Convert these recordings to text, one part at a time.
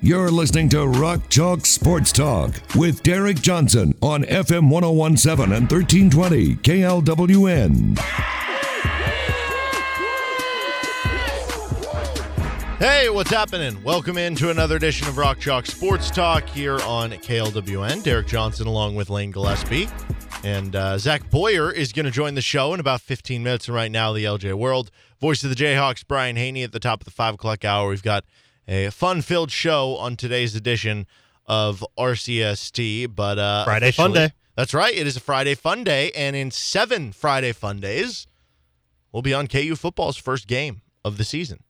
You're listening to Rock Chalk Sports Talk with Derek Johnson on FM 1017 and 1320 KLWN. Hey, what's happening? Welcome into another edition of Rock Chalk Sports Talk here on KLWN. Derek Johnson along with Lane Gillespie. And uh, Zach Boyer is going to join the show in about 15 minutes. And right now, the LJ World. Voice of the Jayhawks, Brian Hanni at the top of the 5 o'clock hour. We've got a fun filled show on today's edition of RCST. But uh, Friday Fun Day. That's right. It is a Friday Fun Day. And in seven Friday Fun Days, we'll be on KU football's first game of the season.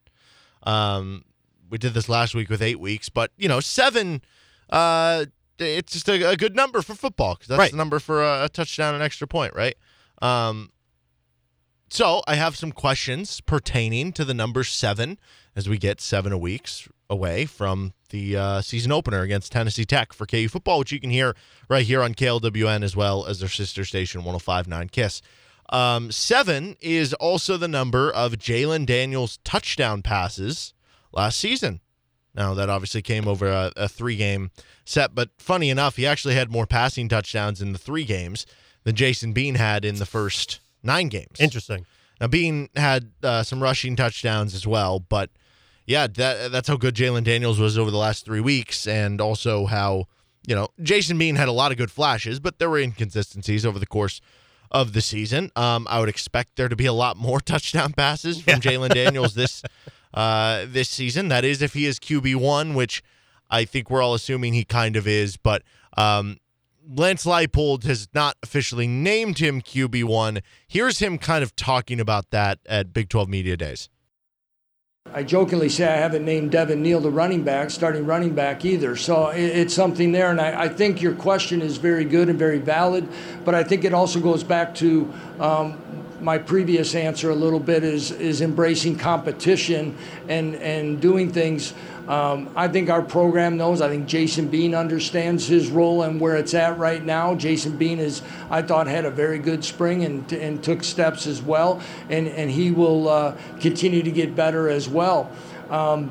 Um, we did this last week with eight weeks, but you know, seven. Uh, it's just a, a good number for football because that's Right. the number for a, a touchdown and extra point, right? Um, so I have some questions pertaining to the number seven as we get seven a weeks away from the uh, season opener against Tennessee Tech for KU football, which you can hear right here on KLWN as well as their sister station 1059 Kiss. Um, seven is also the number of Jalon Daniels touchdown passes last season. Now, that obviously came over a, a three game set, but funny enough, he actually had more passing touchdowns in the three games than Jason Bean had in the first nine games. Interesting. Now, Bean had uh, some rushing touchdowns as well, but yeah, that that's how good Jalon Daniels was over the last three weeks, and also how you know Jason Bean had a lot of good flashes, but there were inconsistencies over the course of the season. Um, I would expect there to be a lot more touchdown passes from Jalon Daniels this uh, this season. That is, if he is QB one, which I think we're all assuming he kind of is, but um, Lance Leipold has not officially named him QB1. Here's him kind of talking about that at Big 12 Media Days. I jokingly say I haven't named Devin Neal the running back, starting running back either. So it, it's something there, and I, I think your question is very good and very valid. But I think it also goes back to um, my previous answer a little bit is is embracing competition and and doing things. Um, I think our program knows. I think Jason Bean understands his role and where it's at right now. Jason Bean is, I thought, had a very good spring and, and took steps as well, and and he will uh, continue to get better as well. Um,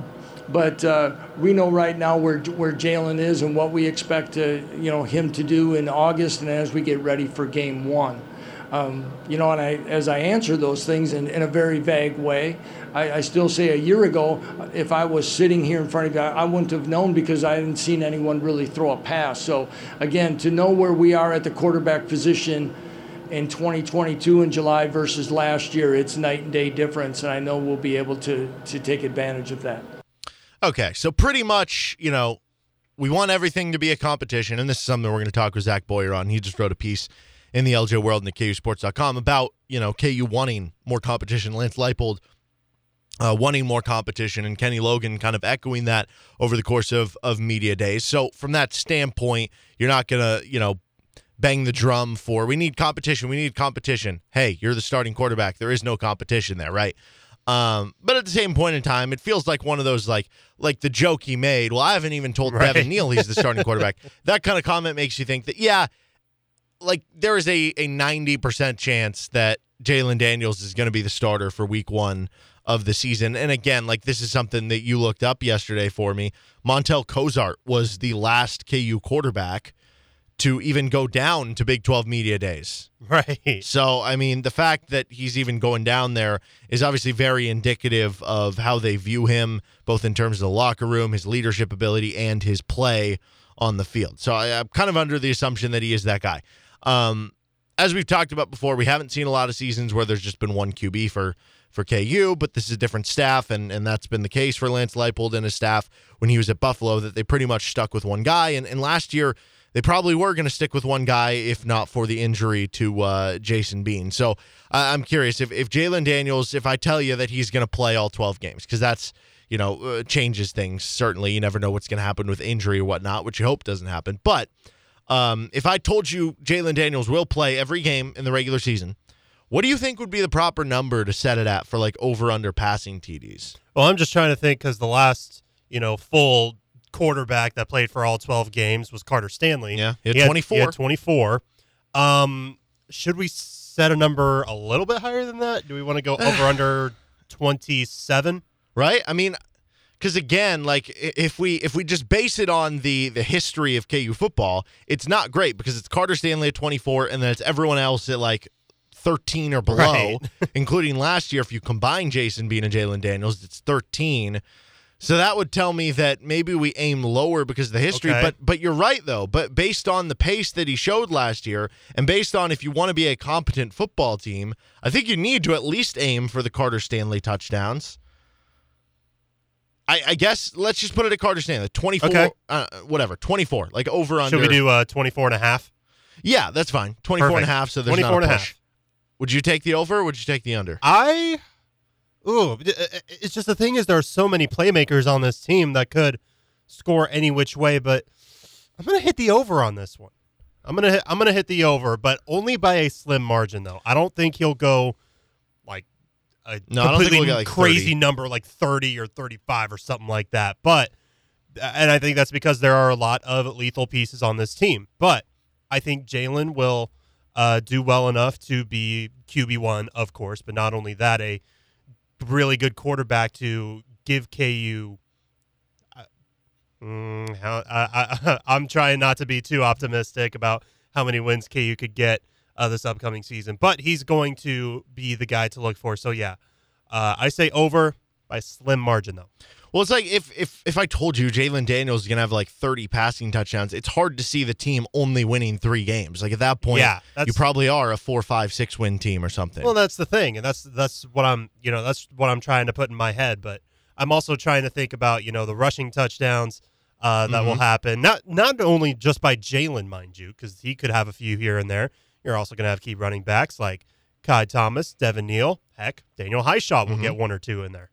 but uh, we know right now where where Jalon is and what we expect to you know him to do in August and as we get ready for Game One. Um, you know, and I, as I answer those things in, in a very vague way, I, I still say a year ago, if I was sitting here in front of you, I wouldn't have known because I hadn't seen anyone really throw a pass. So, again, to know where we are at the quarterback position in 2022 in July versus last year, it's night and day difference, and I know we'll be able to, to take advantage of that. Okay, so pretty much, you know, we want everything to be a competition, and this is something we're going to talk with Zach Boyer on. He just wrote a piece in the LJ World and the KU KUSports.com about, you know, KU wanting more competition. Lance Leipold uh, wanting more competition, and Kenny Logan kind of echoing that over the course of, of media days. So, from that standpoint, you're not going to, you know, bang the drum for we need competition, we need competition. Hey, you're the starting quarterback. There is no competition there, right? Um, but at the same point in time, it feels like one of those like like the joke he made. Well, I haven't even told Right. Devin Neal he's the starting quarterback. That kind of comment makes you think that yeah, like there is a a ninety percent chance that Jalon Daniels is going to be the starter for Week One of the season. And again, like this is something that you looked up yesterday for me. Montell Cozart was the last KU quarterback to even go down to Big 12 media days. Right. So, I mean, the fact that he's even going down there is obviously very indicative of how they view him, both in terms of the locker room, his leadership ability, and his play on the field. So, I, I'm kind of under the assumption that he is that guy. Um, as we've talked about before, we haven't seen a lot of seasons where there's just been one QB for for KU, but this is a different staff, and and that's been the case for Lance Leipold and his staff when he was at Buffalo. That they pretty much stuck with one guy, and and last year they probably were going to stick with one guy if not for the injury to uh, Jason Bean. So uh, I'm curious if if Jalon Daniels, if I tell you that he's going to play all 12 games, because that's you know, uh, changes things. Certainly, you never know what's going to happen with injury or whatnot, which you hope doesn't happen. But um, if I told you Jalon Daniels will play every game in the regular season, what do you think would be the proper number to set it at for like over under passing TDs? Well, I'm just trying to think because the last, you know, full quarterback that played for all 12 games was Carter Stanley. Yeah, he had 24. He had 24. Um, should we set a number a little bit higher than that? Do we want to go over under 27? Right? I mean, because again, like if we if we just base it on the the history of KU football, it's not great because it's Carter Stanley at 24, and then it's everyone else at like 13 or below, Right. including last year. If you combine Jason Bean and Jalon Daniels, it's 13. So that would tell me that maybe we aim lower because of the history. Okay. But but you're right though. But based on the pace that he showed last year, and based on if you want to be a competent football team, I think you need to at least aim for the Carter Stanley touchdowns. I, I guess let's just put it at Carter Stanley, 24, Okay. uh, whatever, 24, like over under. Should we do uh, 24 and a half? Yeah, that's fine. 24 and a half, so there's 24 not a and a push. half. Would you take the over or would you take the under? I, ooh, uh, uh, it's just the thing is there are so many playmakers on this team that could score any which way, but I'm gonna hit the over on this one. I'm gonna hit, I'm gonna hit the over, but only by a slim margin though. I don't think he'll go like a No, I don't think completely he'll like, crazy 30. number like 30 or 35 or something like that. But uh, and I think that's because there are a lot of lethal pieces on this team. But I think Jalon will uh, do well enough to be QB one, of course. But not only that, a really good quarterback to give KU. uh, Mm, how, I, I'm trying not to be too optimistic about how many wins KU could get uh, this upcoming season, but he's going to be the guy to look for. So yeah, uh, I say over by slim margin though. Well, it's like if if if I told you Jalon Daniels is gonna have like 30 passing touchdowns, it's hard to see the team only winning three games. Like at that point, Yeah, you probably are a four, five, six win team or something. Well, that's the thing, and that's that's what I'm you know that's what I'm trying to put in my head. But I'm also trying to think about you know the rushing touchdowns uh, that will happen. Not not only just by Jalon, mind you, because he could have a few here and there. You're also going to have key running backs like Ky Thomas, Devin Neal, heck, Daniel Hishaw will get one or two in there.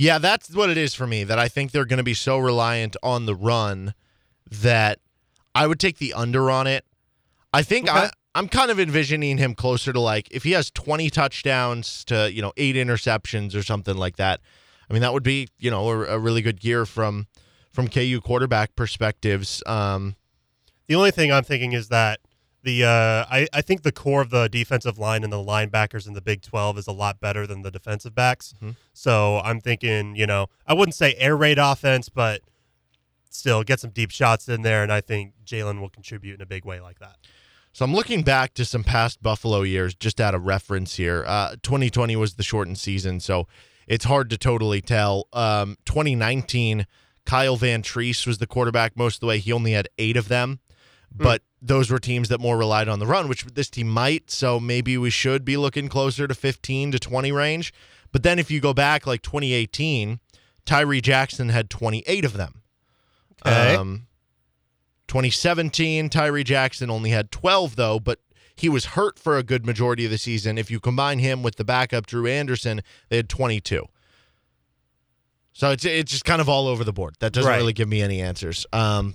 Yeah, that's what it is for me. That I think they're going to be so reliant on the run that I would take the under on it. I think Okay. I, I'm kind of envisioning him closer to like if he has 20 touchdowns to you know eight interceptions or something like that. I mean, that would be you know a, a really good year from from KU quarterback perspectives. Um, The only thing I'm thinking is that the uh, I, I think the core of the defensive line and the linebackers in the Big 12 is a lot better than the defensive backs. So I'm thinking, you know, I wouldn't say air raid offense, but still get some deep shots in there, and I think Jalon will contribute in a big way like that. So I'm looking back to some past Buffalo years, just out of reference here. Uh, 2020 was the shortened season, so it's hard to totally tell. Um, 2019, Kyle Vantrease was the quarterback most of the way. He only had eight of them, but those were teams that more relied on the run, which this team might. So maybe we should be looking closer to 15 to 20 range. But then if you go back like 2018, Tyree Jackson had 28 of them. Okay. Um, 2017, Tyree Jackson only had 12, though, but he was hurt for a good majority of the season. If you combine him with the backup, Drew Anderson, they had 22. So it's it's just kind of all over the board. That doesn't Right. really give me any answers. Um,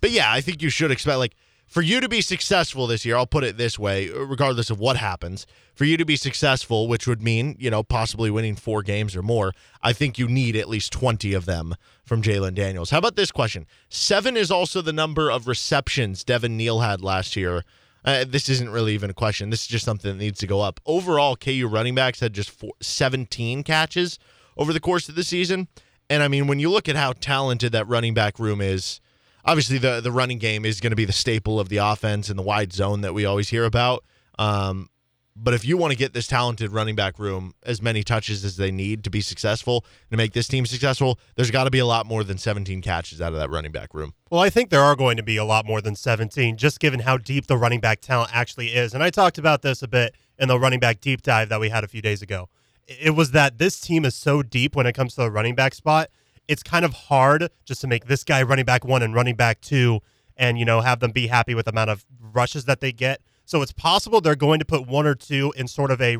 but yeah, I think you should expect like for you to be successful this year. I'll put it this way, regardless of what happens, for you to be successful, which would mean you know possibly winning four games or more. I think you need at least twenty of them from Jalon Daniels. How about this question? Seven is also the number of receptions Devin Neal had last year. Uh, this isn't really even a question. This is just something that needs to go up. Overall, KU running backs had just four, 17 catches over the course of the season. And I mean, when you look at how talented that running back room is, obviously the the running game is going to be the staple of the offense and the wide zone that we always hear about. Um, but if you want to get this talented running back room as many touches as they need to be successful to make this team successful, there's got to be a lot more than 17 catches out of that running back room. Well, I think there are going to be a lot more than 17, just given how deep the running back talent actually is. And I talked about this a bit in the running back deep dive that we had a few days ago. It was that this team is so deep when it comes to the running back spot. It's kind of hard just to make this guy running back one and running back two and, you know, have them be happy with the amount of rushes that they get. So it's possible they're going to put one or two in sort of a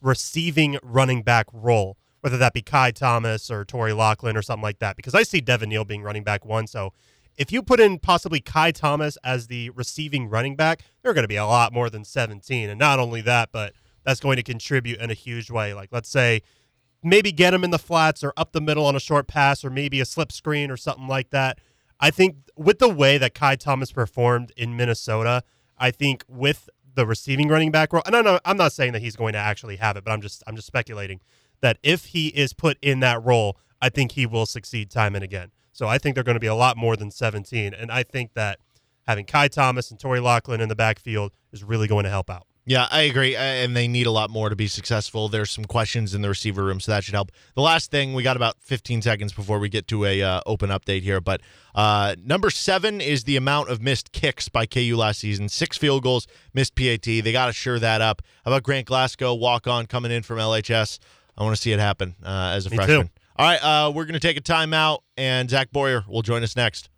receiving running back role whether that be Ky Thomas or Torry Locklin or something like that. Because I see Devin Neal being running back one. So if you put in possibly Ky Thomas as the receiving running back, they're going to be a lot more than 17. And not only that, but that's going to contribute in a huge way. Like, let's say maybe get him in the flats or up the middle on a short pass or maybe a slip screen or something like that. I think with the way that Ky Thomas performed in Minnesota, I think with the receiving running back role, and I know I'm not saying that he's going to actually have it, but I'm just I'm just speculating that if he is put in that role, I think he will succeed time and again. So I think they're going to be a lot more than 17, and I think that having Ky Thomas and Torry Locklin in the backfield is really going to help out. Yeah, I agree. And they need a lot more to be successful. There's some questions in the receiver room, so that should help. The last thing, we got about 15 seconds before we get to a uh, open update here, but uh, number seven is the amount of missed kicks by KU last season. Six field goals, missed PAT. They got to sure that up. How about Grant Glasgow, walk on, coming in from LHS? I want to see it happen uh, as a Me freshman. too. All right, uh, we're going to take a timeout, and Zach Boyer will join us next.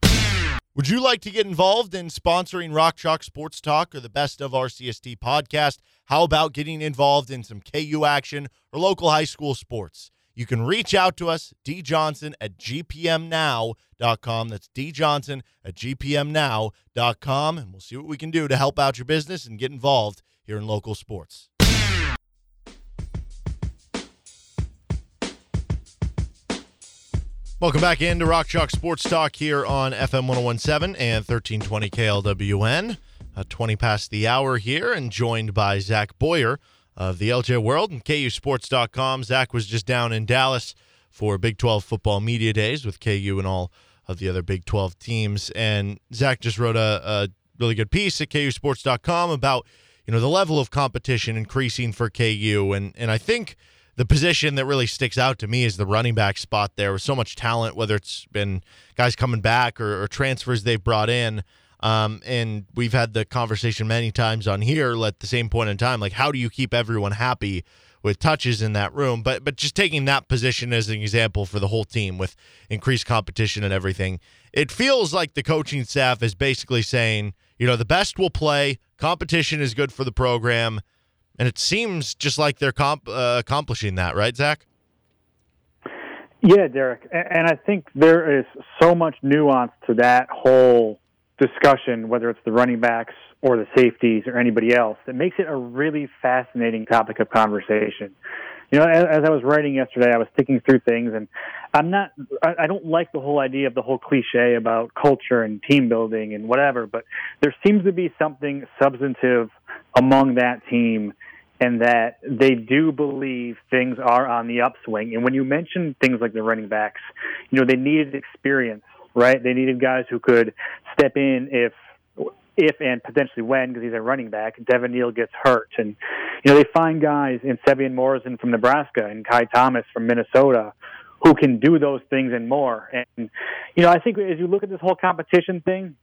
Would you like to get involved in sponsoring Rock Chalk Sports Talk or the Best of RCST podcast? How about getting involved in some KU action or local high school sports? You can reach out to us, djohnson at gpmnow.com. That's djohnson at gpmnow.com, and we'll see what we can do to help out your business and get involved here in local sports. Welcome back into Rock Chalk Sports Talk here on FM 1017 and 1320 KLWN. Uh, 20 past the hour here, and joined by Zach Boyer of the LJ World and KUSports.com. Zach was just down in Dallas for Big 12 football media days with KU and all of the other Big 12 teams. And Zach just wrote a, a really good piece at KUSports.com about you know the level of competition increasing for KU, and and I think the position that really sticks out to me is the running back spot there with so much talent, whether it's been guys coming back or, or transfers they've brought in. Um, and we've had the conversation many times on here at the same point in time, like how do you keep everyone happy with touches in that room? But but just taking that position as an example for the whole team with increased competition and everything, it feels like the coaching staff is basically saying, you know, the best will play. Competition is good for the program. And it seems just like they're comp- uh, accomplishing that, right, Zach? Yeah, Derek. And I think there is so much nuance to that whole discussion, whether it's the running backs or the safeties or anybody else, that makes it a really fascinating topic of conversation. You know, as, I was writing yesterday, I was thinking through things, and I'm not, I, I don't like the whole idea of the whole cliche about culture and team building and whatever, but there seems to be something substantive among that team and that they do believe things are on the upswing. And when you mention things like the running backs, you know, they needed experience, right? They needed guys who could step in if if and potentially when, because he's a running back, Devin Neal gets hurt. And, you know, they find guys in Sevion Morrison from Nebraska and Ky Thomas from Minnesota who can do those things and more. And, you know, I think as you look at this whole competition thing,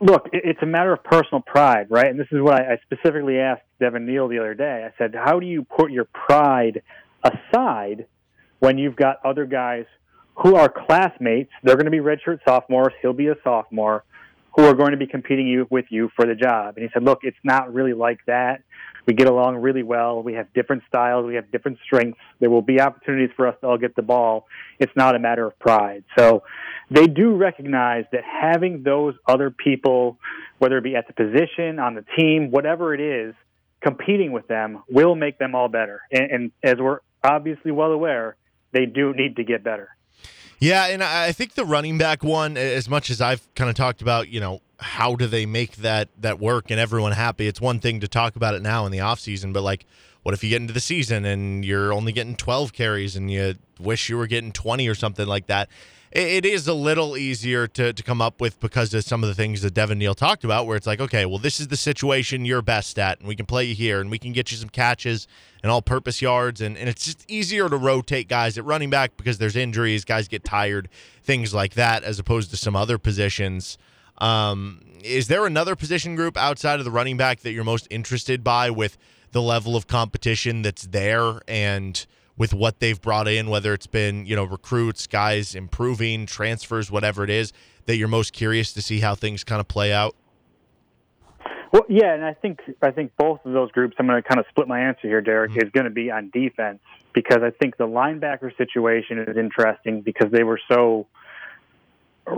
look, it's a matter of personal pride, right? And this is what I, specifically asked Devin Neal the other day. I said, how do you put your pride aside when you've got other guys who are classmates? They're going to be redshirt sophomores. He'll be a sophomore who are going to be competing you, with you for the job. And he said, look, it's not really like that. We get along really well. We have different styles. We have different strengths. There will be opportunities for us to all get the ball. It's not a matter of pride. So they do recognize that having those other people, whether it be at the position, on the team, whatever it is, competing with them will make them all better. And, and as we're obviously well aware, they do need to get better. Yeah, and I I think the running back one, as much as I've kind of talked about, you know, how do they make that that work and everyone happy? It's one thing to talk about it now in the offseason, but like what if you get into the season and you're only getting 12 carries and you wish you were getting 20 or something like that? It, it is a little easier to, to come up with because of some of the things that Devin Neal talked about, where it's like, okay, well, this is the situation you're best at, and we can play you here, and we can get you some catches and all purpose yards. And, and it's just easier to rotate guys at running back because there's injuries, guys get tired, things like that, as opposed to some other positions. Um, is there another position group outside of the running back that you're most interested by with the level of competition that's there and with what they've brought in, whether it's been, you know, recruits, guys improving, transfers, whatever it is, that you're most curious to see how things kind of play out? Well, yeah, and I think I think both of those groups. I'm going to kind of split my answer here, Derek. Mm-hmm. Is going to be on defense because I think the linebacker situation is interesting because they were so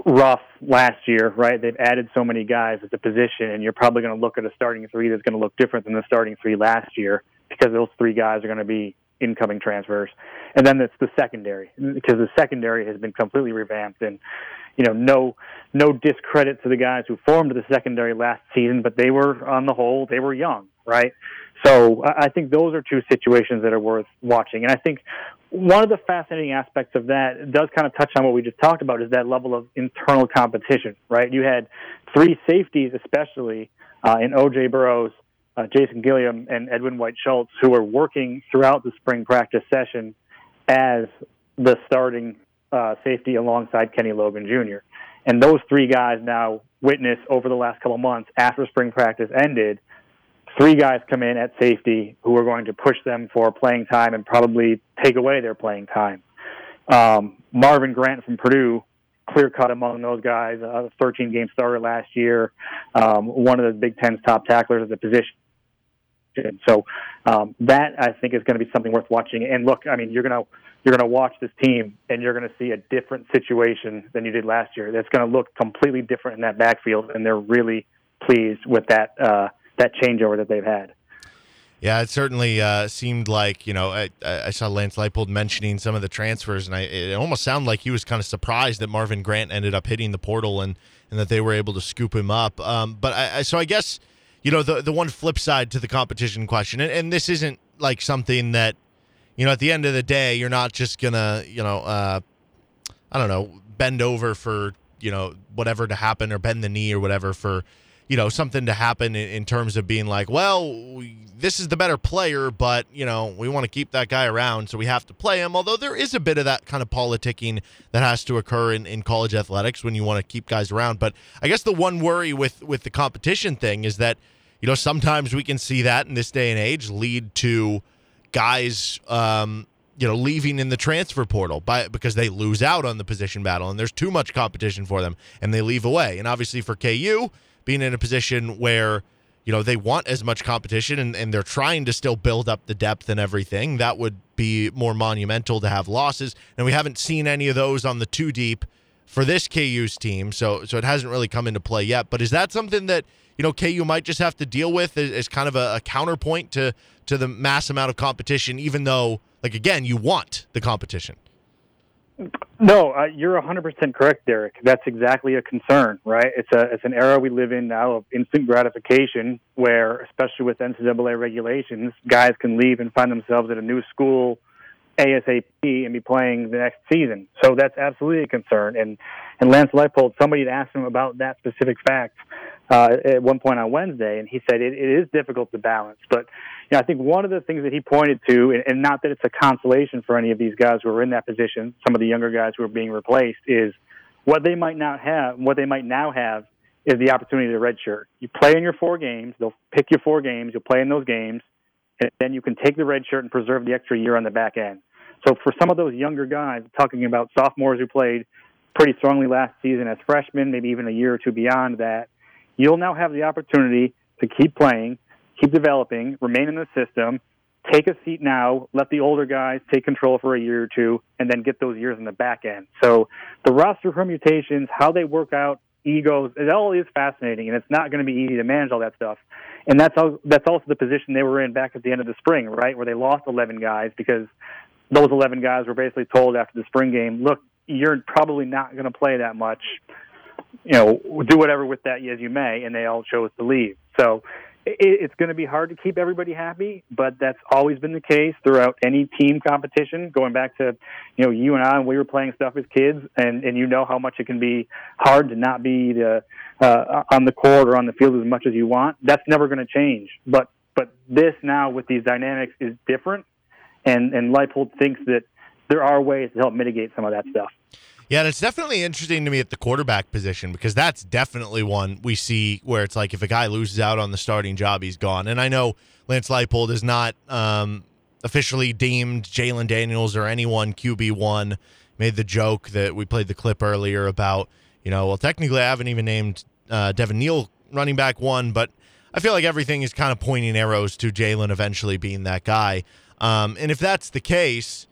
rough last year, right? They've added so many guys at the position, and you're probably going to look at a starting three that's going to look different than the starting three last year because those three guys are going to be incoming transfers. And then it's the secondary because the secondary has been completely revamped and you know no no discredit to the guys who formed the secondary last season, but they were on the whole they were young, right? So I think those are two situations that are worth watching. And I think one of the fascinating aspects of that does kind of touch on what we just talked about is that level of internal competition, right? You had three safeties, especially uh, in OJ Burroughs, uh, Jason Gilliam, and Edwin White Schultz, who were working throughout the spring practice session as the starting uh, safety alongside Kenny Logan Jr. And those three guys now witness over the last couple months after spring practice ended three guys come in at safety who are going to push them for playing time and probably take away their playing time. Um, Marvin Grant from Purdue, clear cut among those guys, a 13 game starter last year, um, one of the Big Ten's top tacklers at the position. So um, that I think is going to be something worth watching. And look, I mean, you're going to you're going to watch this team and you're going to see a different situation than you did last year. That's going to look completely different in that backfield, and they're really pleased with that. Uh, that changeover that they've had. Yeah, it certainly uh, seemed like you know I, I saw Lance Leipold mentioning some of the transfers, and I, it almost sounded like he was kind of surprised that Marvin Grant ended up hitting the portal and and that they were able to scoop him up. Um, but I, so I guess you know the the one flip side to the competition question, and, and, this isn't like something that you know at the end of the day you're not just gonna you know uh, I don't know bend over for you know whatever to happen or bend the knee or whatever for you know something to happen in, in, terms of being like, well, we, this is the better player, but you know we want to keep that guy around, so we have to play him. Although there is a bit of that kind of politicking that has to occur in, in college athletics when you want to keep guys around. But I guess the one worry with with the competition thing is that you know sometimes we can see that in this day and age lead to guys. Um, you know, leaving in the transfer portal by because they lose out on the position battle and there's too much competition for them and they leave away. And obviously for KU, being in a position where you know they want as much competition and, and they're trying to still build up the depth and everything that would be more monumental to have losses. And we haven't seen any of those on the two deep for this KU's team so so it hasn't really come into play yet. But is that something that you know KU might just have to deal with as, as kind of a, a counterpoint to to the mass amount of competition even though like again you want the competition no, uh, you're 100% correct, Derek. That's exactly a concern, right? It's a it's an era we live in now of instant gratification, where especially with NCAA regulations, guys can leave and find themselves at a new school ASAP and be playing the next season. So that's absolutely a concern. And and Lance Leipold, somebody had asked him about that specific fact uh, at one point on Wednesday, and he said it, it is difficult to balance. But you know, I think one of the things that he pointed to, and, and not that it's a consolation for any of these guys who are in that position, some of the younger guys who are being replaced, is what they might not have, what they might now have, is the opportunity to redshirt. You play in your four games; they'll pick your four games. You'll play in those games, and then you can take the redshirt and preserve the extra year on the back end. So for some of those younger guys, talking about sophomores who played pretty strongly last season as freshmen, maybe even a year or two beyond that, you'll now have the opportunity to keep playing, keep developing, remain in the system, take a seat now, let the older guys take control for a year or two, and then get those years in the back end. So the roster permutations, how they work out, egos, it all is fascinating, and it's not going to be easy to manage all that stuff. And that's all, that's also the position they were in back at the end of the spring, right, where they lost 11 guys because those 11 guys were basically told after the spring game, look, you're probably not going to play that much. You know, do whatever with that as you may, and they all chose to leave. So it, it's going to be hard to keep everybody happy, but that's always been the case throughout any team competition. Going back to, you know, you and I, we were playing stuff as kids, and and you know how much it can be hard to not be the uh, on the court or on the field as much as you want. That's never going to change. But but this now with these dynamics is different, and and Leipold thinks that there are ways to help mitigate some of that stuff. Yeah, and it's definitely interesting to me at the quarterback position because that's definitely one we see where it's like if a guy loses out on the starting job, he's gone. And I know Lance Leipold is not um, officially deemed Jalon Daniels or anyone QB one. Made the joke that we played the clip earlier about, you know, well, technically I haven't even named uh, Devin Neal running back one, but I feel like everything is kind of pointing arrows to Jalon eventually being that guy. Um, and if that's the case,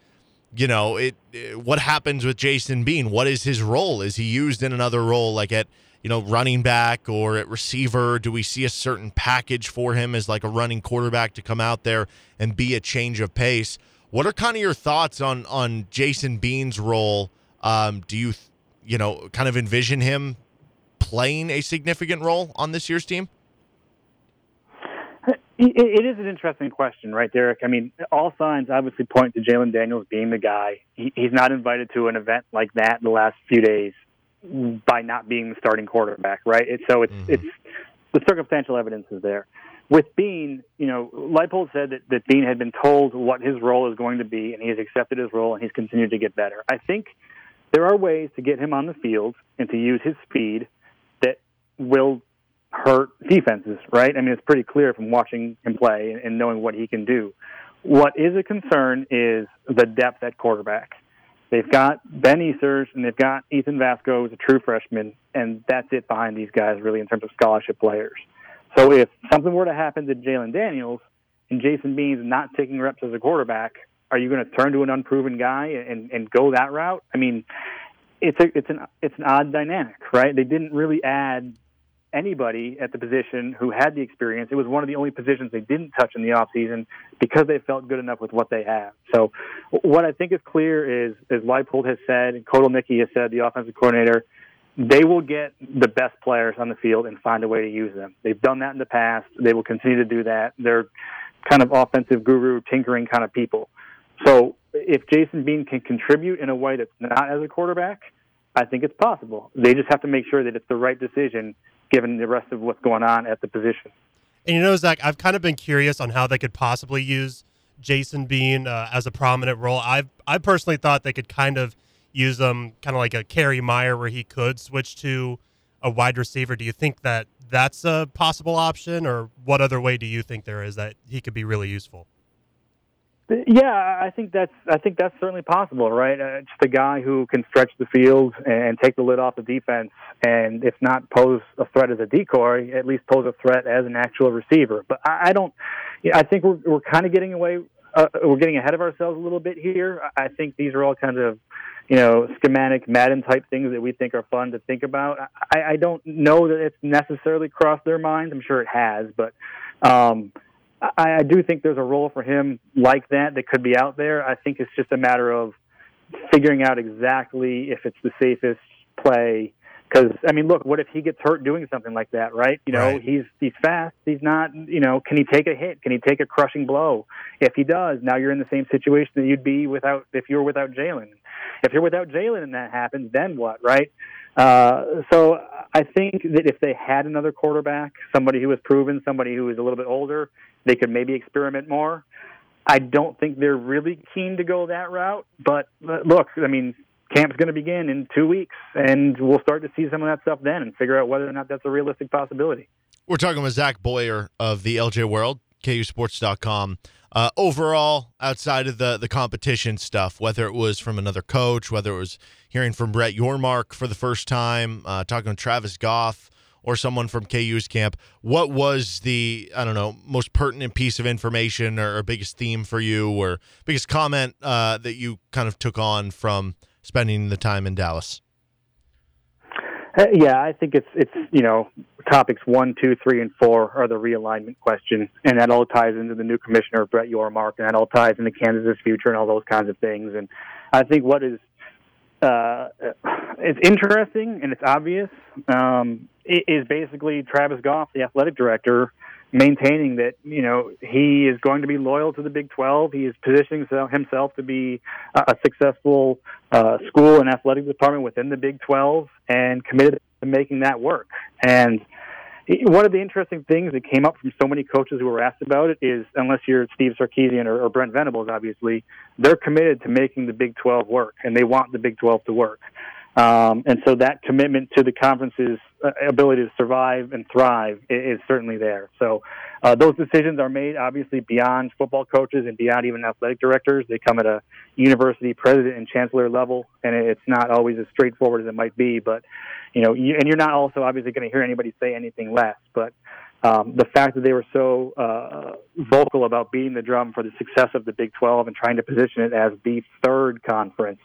you know, it, it, what happens with Jason Bean? What is his role? Is he used in another role like at, you know, running back or at receiver? Do we see a certain package for him as like a running quarterback to come out there and be a change of pace? What are kind of your thoughts on on Jason Bean's role? Um, do you, you know, kind of envision him playing a significant role on this year's team? It is an interesting question, right, Derek? I mean, all signs obviously point to Jalon Daniels being the guy. he's not invited to an event like that in the last few days by not being the starting quarterback, right? It's, so it's mm-hmm. it's the circumstantial evidence is there. With Bean, you know, Leipold said that, that Bean had been told what his role is going to be, and he has accepted his role, and he's continued to get better. I think there are ways to get him on the field and to use his speed that will hurt defenses, right? I mean, it's pretty clear from watching him play and knowing what he can do. What is a concern is the depth at quarterback. They've got Ben Easters and they've got Ethan Vasko, who's a true freshman, and that's it behind these guys, really, in terms of scholarship players. So if something were to happen to Jalon Daniels and Jason Bean's not taking reps as a quarterback, are you going to turn to an unproven guy and, and go that route? I mean, it's a it's an it's an odd dynamic, right? They didn't really add anybody at the position who had the experience. It was one of the only positions they didn't touch in the offseason because they felt good enough with what they have. So what I think is clear is, as Leipold has said, and Kotelnicki has said, the offensive coordinator, they will get the best players on the field and find a way to use them. They've done that in the past. They will continue to do that. They're kind of offensive guru, tinkering kind of people. So if Jason Bean can contribute in a way that's not as a quarterback, I think it's possible. They just have to make sure that it's the right decision given the rest of what's going on at the position. And you know, Zach, I've kind of been curious on how they could possibly use Jason Bean uh, as a prominent role. I've I personally thought they could kind of use him kind of like a Kerry Meier, where he could switch to a wide receiver. Do you think that that's a possible option, or what other way do you think there is that he could be really useful? Yeah, I think that's I think that's certainly possible, right? Uh, just a guy who can stretch the field and take the lid off the defense, and if not pose a threat as a decoy, at least pose a threat as an actual receiver. But I, I don't. I think we're we're kind of getting away. Uh, we're getting ahead of ourselves a little bit here. I think these are all kinds of, you know, schematic Madden type things that we think are fun to think about. I, I don't know that it's necessarily crossed their minds. I'm sure it has, but. Um, I, I do think there's a role for him like that that could be out there. I think it's just a matter of figuring out exactly if it's the safest play. Because I mean, look, what if he gets hurt doing something like that, right? You know, right. he's he's fast. He's not. You know, can he take a hit? Can he take a crushing blow? If he does, now you're in the same situation that you'd be without if you were without Jalon. If you're without Jalon and that happens, then what, right? Uh, so I think that if they had another quarterback, somebody who was proven, somebody who was a little bit older, they could maybe experiment more. I don't think they're really keen to go that route. But look, I mean, camp's going to begin in two weeks, and we'll start to see some of that stuff then and figure out whether or not that's a realistic possibility. We're talking with Zach Boyer of the LJ World, KUSports.com. Uh, overall, outside of the the competition stuff, whether it was from another coach, whether it was hearing from Brett Yormark for the first time, uh, talking to Travis Goff, or someone from KU's camp, what was the I don't know most pertinent piece of information or, or biggest theme for you, or biggest comment uh, that you kind of took on from spending the time in Dallas? Uh, yeah, I think it's it's you know topics one, two, three, and four are the realignment question, and that all ties into the new commissioner Brett Yormark, and that all ties into Kansas's future and all those kinds of things. And I think what is uh, it's interesting and it's obvious. Um, it is basically Travis Goff, the athletic director, maintaining that you know he is going to be loyal to the Big 12. He is positioning himself to be a successful uh, school and athletic department within the Big 12, and committed to making that work. And one of the interesting things that came up from so many coaches who were asked about it is, unless you're Steve Sarkisian or, or Brent Venables, obviously, they're committed to making the Big 12 work, and they want the Big 12 to work. Um, and so that commitment to the conference's uh, ability to survive and thrive is, is certainly there. So uh, those decisions are made obviously beyond football coaches and beyond even athletic directors. They come at a university president and chancellor level, and it's not always as straightforward as it might be. But you know, you, and you're not also obviously going to hear anybody say anything less. But um, the fact that they were so uh, vocal about beating the drum for the success of the Big 12 and trying to position it as the third conference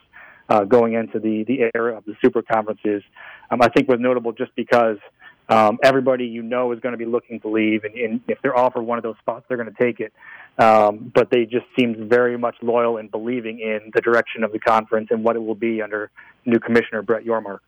uh, going into the the era of the super conferences, um, I think was notable just because um, everybody you know is going to be looking to leave, and, and if they're offered one of those spots, they're going to take it. Um, but they just seemed very much loyal and believing in the direction of the conference and what it will be under new commissioner Brett Yormark.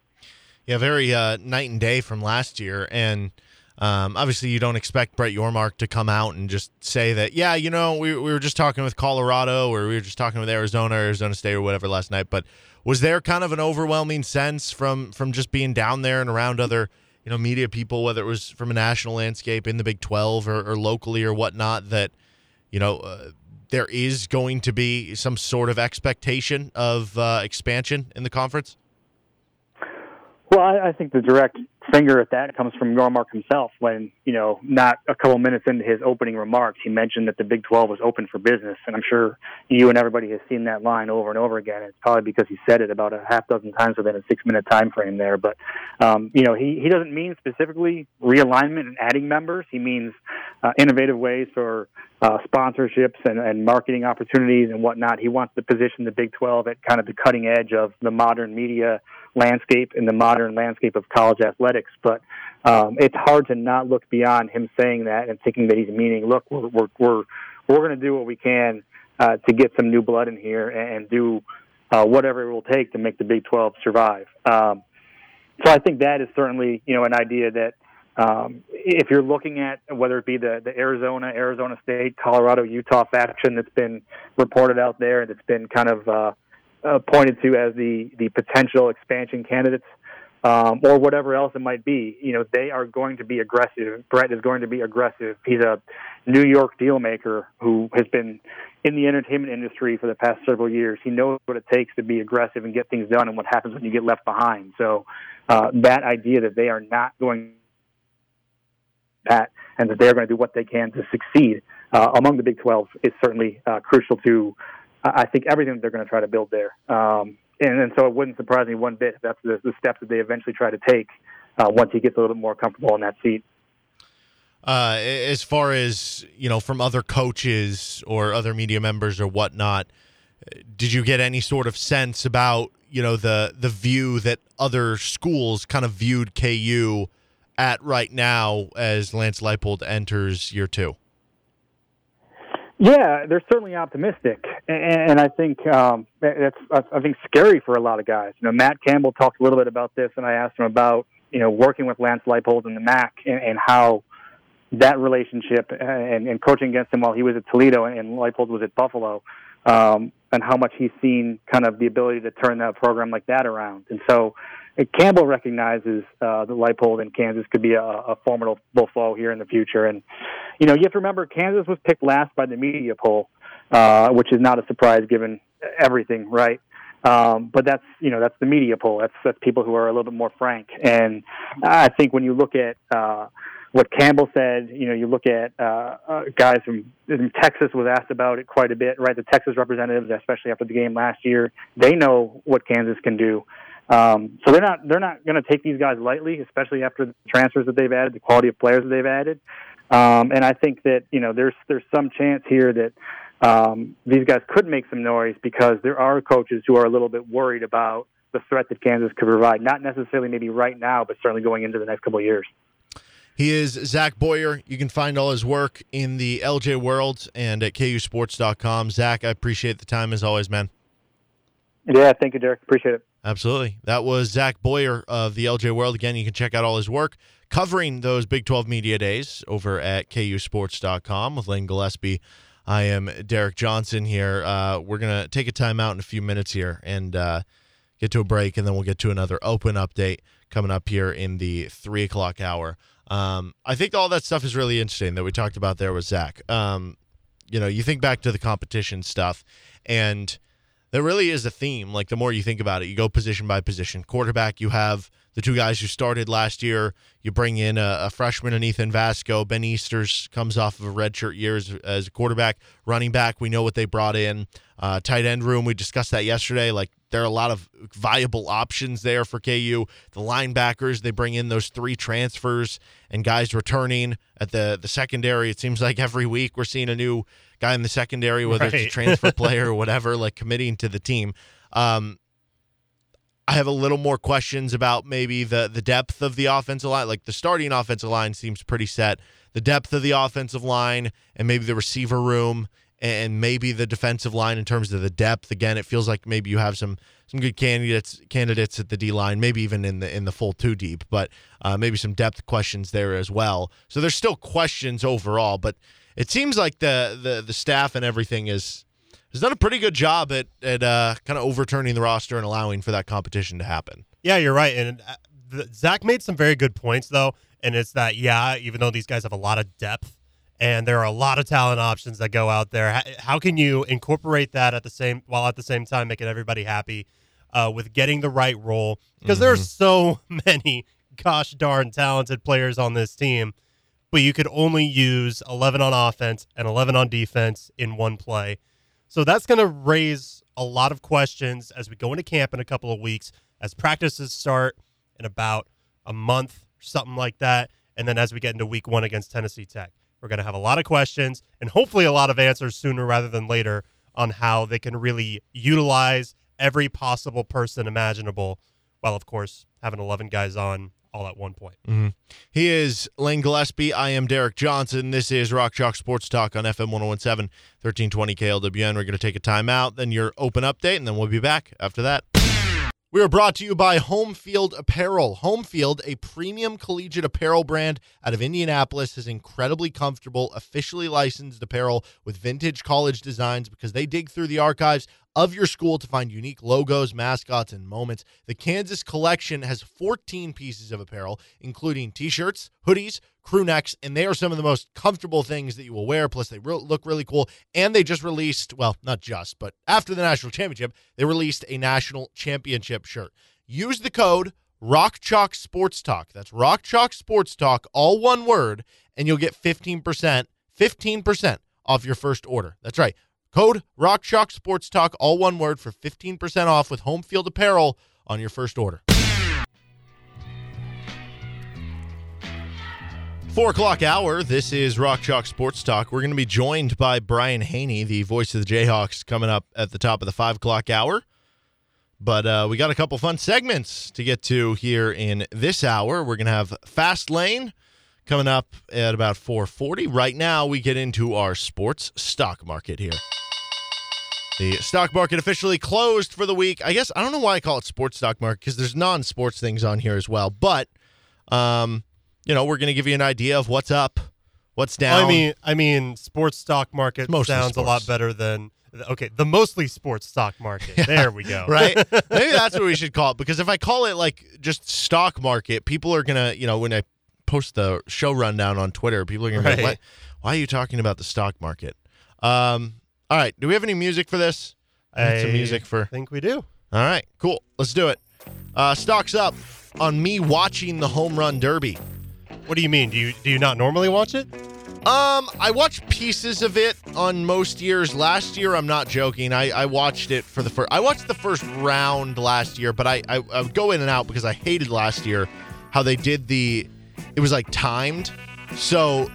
Yeah, very uh, night and day from last year, and um, obviously you don't expect Brett Yormark to come out and just say that. Yeah, you know, we we were just talking with Colorado, or we were just talking with Arizona, Arizona State, or whatever last night. But was there kind of an overwhelming sense from from just being down there and around other you know media people, whether it was from a national landscape in the Big Twelve or, or locally or whatnot, that you know. Uh, there is going to be some sort of expectation of uh, expansion in the conference. Well, I, I think the direct finger at that comes from Yormark himself when, you know, not a couple minutes into his opening remarks, he mentioned that the Big 12 was open for business. And I'm sure you and everybody has seen that line over and over again. It's probably because he said it about a half dozen times within a six minute time frame there. But, um, you know, he, he doesn't mean specifically realignment and adding members. He means uh, innovative ways for uh, sponsorships and, and marketing opportunities and whatnot. He wants to position the Big 12 at kind of the cutting edge of the modern media landscape and the modern landscape of college athletics. But um, it's hard to not look beyond him saying that and thinking that he's meaning, look, we're we're we're, we're going to do what we can uh, to get some new blood in here and do uh, whatever it will take to make the Big 12 survive. Um, so I think that is certainly you know an idea that. Um, if you're looking at whether it be the, the Arizona, Arizona State, Colorado, Utah faction that's been reported out there, and that's been kind of uh, uh, pointed to as the the potential expansion candidates, um, or whatever else it might be. You know, they are going to be aggressive. Brett is going to be aggressive. He's a New York deal maker who has been in the entertainment industry for the past several years. He knows what it takes to be aggressive and get things done, and what happens when you get left behind. So uh, that idea that they are not going that and that they are going to do what they can to succeed uh, among the Big 12 is certainly uh, crucial to I think everything they're going to try to build there. Um, and, and so it wouldn't surprise me one bit if that's the, the steps that they eventually try to take uh, once he gets a little bit more comfortable in that seat. Uh, as far as you know, from other coaches or other media members or whatnot, did you get any sort of sense about you know the the view that other schools kind of viewed KU at right now as Lance Leipold enters year two? Yeah, they're certainly optimistic, and, and I think um, that's I think scary for a lot of guys. You know, Matt Campbell talked a little bit about this, and I asked him about you know working with Lance Leipold in the MAC and, and how that relationship and, and coaching against him while he was at Toledo and Leipold was at Buffalo, um, and how much he's seen kind of the ability to turn that program like that around. And so Campbell recognizes uh, that Leipold in Kansas could be a, a formidable foe here in the future. And, you know, you have to remember Kansas was picked last by the media poll, uh, which is not a surprise given everything, right? Um, but that's you know that's the media poll. That's that's people who are a little bit more frank. And I think when you look at uh, what Campbell said, you know, you look at uh, uh, guys from, from Texas was asked about it quite a bit, right? The Texas representatives, especially after the game last year, they know what Kansas can do. Um, so they're not they're not going to take these guys lightly, especially after the transfers that they've added, the quality of players that they've added. Um, and I think that you know there's there's some chance here that um, these guys could make some noise because there are coaches who are a little bit worried about the threat that Kansas could provide. Not necessarily maybe right now, but certainly going into the next couple of years. He is Zach Boyer. You can find all his work in the LJ World and at KUSports.com. Zach, I appreciate the time as always, man. Yeah, thank you, Derek. Appreciate it. Absolutely. That was Zach Boyer of the LJ World. Again, you can check out all his work covering those Big 12 Media Days over at KUSports.com with Lane Gillespie. I am Derek Johnson here. Uh, we're going to take a time out in a few minutes here and uh, get to a break, and then we'll get to another open update coming up here in the 3 o'clock hour. Um, I think all that stuff is really interesting that we talked about there with Zach. Um, you know, you think back to the competition stuff, and – there really is a theme. Like the more you think about it, you go position by position. Quarterback, you have the two guys who started last year. You bring in a, a freshman in Ethan Vasko. Ben Easters comes off of a redshirt year as, as, a quarterback. Running back, we know what they brought in. Uh, tight end room, we discussed that yesterday. Like there are a lot of viable options there for KU. The linebackers, they bring in those three transfers and guys returning at the the secondary. It seems like every week we're seeing a new guy in the secondary, whether it's a transfer player or whatever, like committing to the team. Um, I have a little more questions about maybe the the depth of the offensive line. Like the starting offensive line seems pretty set. The depth of the offensive line and maybe the receiver room and maybe the defensive line in terms of the depth. Again, it feels like maybe you have some some good candidates candidates at the D line, maybe even in the in the full two deep, but uh, maybe some depth questions there as well. So there's still questions overall, but it seems like the the the staff and everything is has done a pretty good job at at uh, kind of overturning the roster and allowing for that competition to happen. Yeah, you're right. And uh, the, Zach made some very good points, though. And it's that, yeah, even though these guys have a lot of depth and there are a lot of talent options that go out there, how, how can you incorporate that at the same while at the same time making everybody happy uh, with getting the right role? Because there are so many gosh darn talented players on this team, but you could only use 11 on offense and 11 on defense in one play. So that's going to raise a lot of questions as we go into camp in a couple of weeks, as practices start in about a month, something like that. And then as we get into week one against Tennessee Tech, we're going to have a lot of questions and hopefully a lot of answers sooner rather than later on how they can really utilize every possible person imaginable, while, of course, having 11 guys on all at one point. Mm-hmm. He is Lane Gillespie. I am Derek Johnson. This is Rock Chalk Sports Talk on FM 1017, 1320 KLWN. We're going to take a timeout, then your open update, and then we'll be back after that. We are brought to you by Home Field Apparel. Home Field, a premium collegiate apparel brand out of Indianapolis, is incredibly comfortable, officially licensed apparel with vintage college designs because they dig through the archives of your school to find unique logos, mascots, and moments. The Kansas collection has 14 pieces of apparel, including t shirts, hoodies, crew necks, and they are some of the most comfortable things that you will wear. Plus, they re- look really cool. And they just released, well, not just, but after the national championship, they released a national championship shirt. Use the code Rock Chalk Sports Talk. That's Rock Chalk Sports Talk, all one word, and you'll get 15%, 15% off your first order. That's right. Code Rock Sports Talk, all one word, for 15% off with home field apparel on your first order. Four o'clock hour. This is Rock Chalk Sports Talk. We're going to be joined by Brian Hanni, the voice of the Jayhawks, coming up at the top of the five o'clock hour. But uh, we got a couple fun segments to get to here in this hour. We're going to have Fast Lane coming up at about 4:40. Right now, we get into our sports stock market here. The stock market officially closed for the week. I guess I don't know why I call it sports stock market because there's non-sports things on here as well. But um, you know, we're going to give you an idea of what's up, what's down. I mean, I mean, sports stock market Mostly sounds a lot better than okay. The mostly sports stock market. There we go. right? Maybe that's what we should call it because if I call it like just stock market, people are gonna, you know, when I post the show rundown on Twitter, people are gonna be like, Right. Why are you talking about the stock market?" Um, all right. Do we have any music for this? I some I music for. think we do. All right, cool. Let's do it. Uh, stocks up on me watching the home run derby. What do you mean? Do you do you not normally watch it? Um, I watched pieces of it on most years. Last year, I'm not joking. I, I watched it for the first. I watched the first round last year, but I, I I would go in and out because I hated last year how they did the. It was like timed, so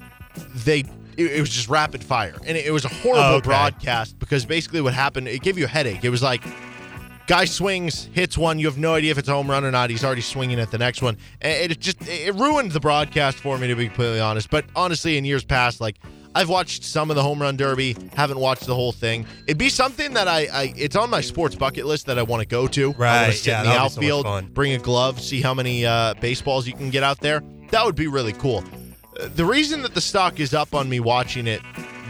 they it, it was just rapid fire, and it, it was a horrible Oh, okay. broadcast because basically what happened it gave you a headache. It was like guy swings, hits one. You have no idea if it's a home run or not. He's already swinging at the next one. And it just it ruined the broadcast for me to be completely honest. But honestly, in years past, like I've watched some of the home run derby, haven't watched the whole thing. It'd be something that I, I it's on my sports bucket list that I want to go to. I want Right, to sit yeah, in the be so outfield, bring a glove, see how many uh, baseballs you can get out there. That would be really cool. Uh, The reason that the stock is up on me watching it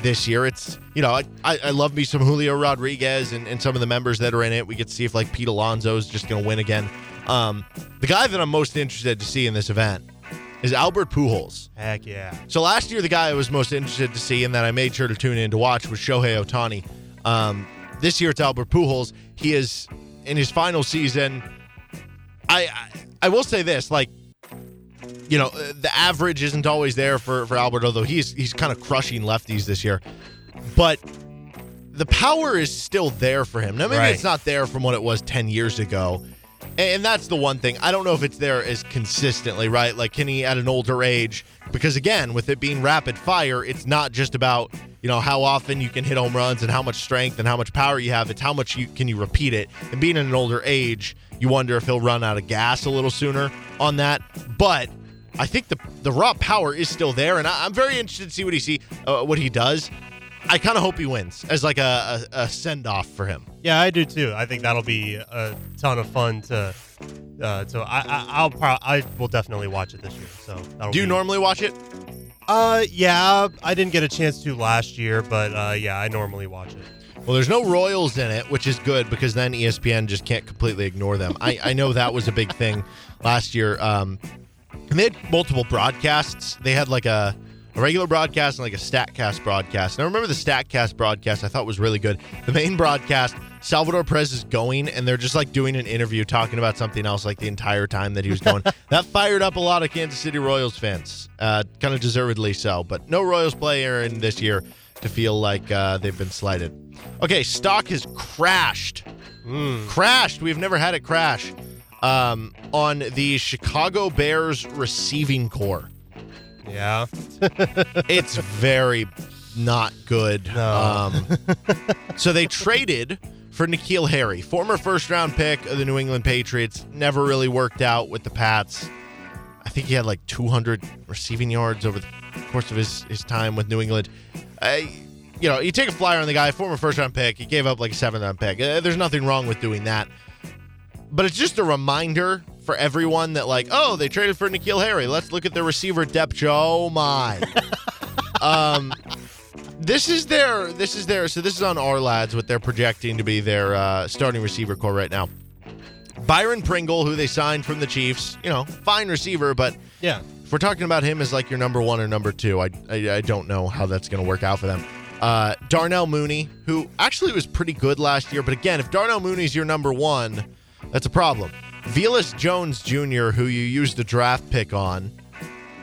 this year, it's you know I, I, I love me some Julio Rodriguez and, and some of the members that are in it. We get to see if like Pete Alonso is just going to win again. Um, the guy that I'm most interested to see in this event is Albert Pujols. Heck yeah. So last year, the guy I was most interested to see and that I made sure to tune in to watch was Shohei Ohtani. Um, this year, it's Albert Pujols. He is in his final season. I, I I will say this, like, you know, uh, the average isn't always there for for Albert, although he's he's kind of crushing lefties this year. But the power is still there for him. Now maybe Right. it's not there from what it was 10 years ago. And that's the one thing. I don't know if it's there as consistently, right? Like, can he at an older age? Because again, with it being rapid fire, it's not just about you know how often you can hit home runs and how much strength and how much power you have. It's how much you can you repeat it. And being at an older age, you wonder if he'll run out of gas a little sooner on that. But I think the the raw power is still there, and I, I'm very interested to see what he see uh, what he does. I kind of hope he wins as like a, a, a send off for him. Yeah, I do too. I think that'll be a ton of fun to. Uh, so I, I I'll pro- I will definitely watch it this year. So that'll Do you be- normally watch it? Uh, yeah, I didn't get a chance to last year, but uh, yeah, I normally watch it. Well, there's no Royals in it, which is good because then ESPN just can't completely ignore them. I, I know that was a big thing last year. Um, and they had multiple broadcasts. They had like a, a regular broadcast and like a StatCast broadcast. And I remember the StatCast broadcast I thought was really good. The main broadcast, Salvador Perez is going and they're just like doing an interview talking about something else like the entire time that he was going. that fired up a lot of Kansas City Royals fans, uh, kind of deservedly so. But no Royals player in this year to feel like uh, they've been slighted. Okay, stock has crashed. Crashed. We've never had it crash. Um, on the Chicago Bears receiving corps. Yeah. It's very not good. No. Um, so they traded for N'Keal Harry, former first round pick of the New England Patriots. Never really worked out with the Pats. I think he had like 200 receiving yards over the course of his, his time with New England. I, you know, you take a flyer on the guy, former first round pick. He gave up like a seventh round pick. Uh, there's nothing wrong with doing that. But it's just a reminder for everyone that, like, oh, they traded for N'Keal Harry. Let's look at their receiver depth. Oh my. um, this is their. This is their. So this is on our lads. What they're projecting to be their uh, starting receiver corps right now. Byron Pringle, who they signed from the Chiefs. You know, fine receiver, but Yeah. if we're talking about him as like your number one or number two, I I, I don't know how that's going to work out for them. Uh, Darnell Mooney, who actually was pretty good last year, but again, if Darnell Mooney's your number one, that's a problem. Velus Jones Jr., who you used a draft pick on,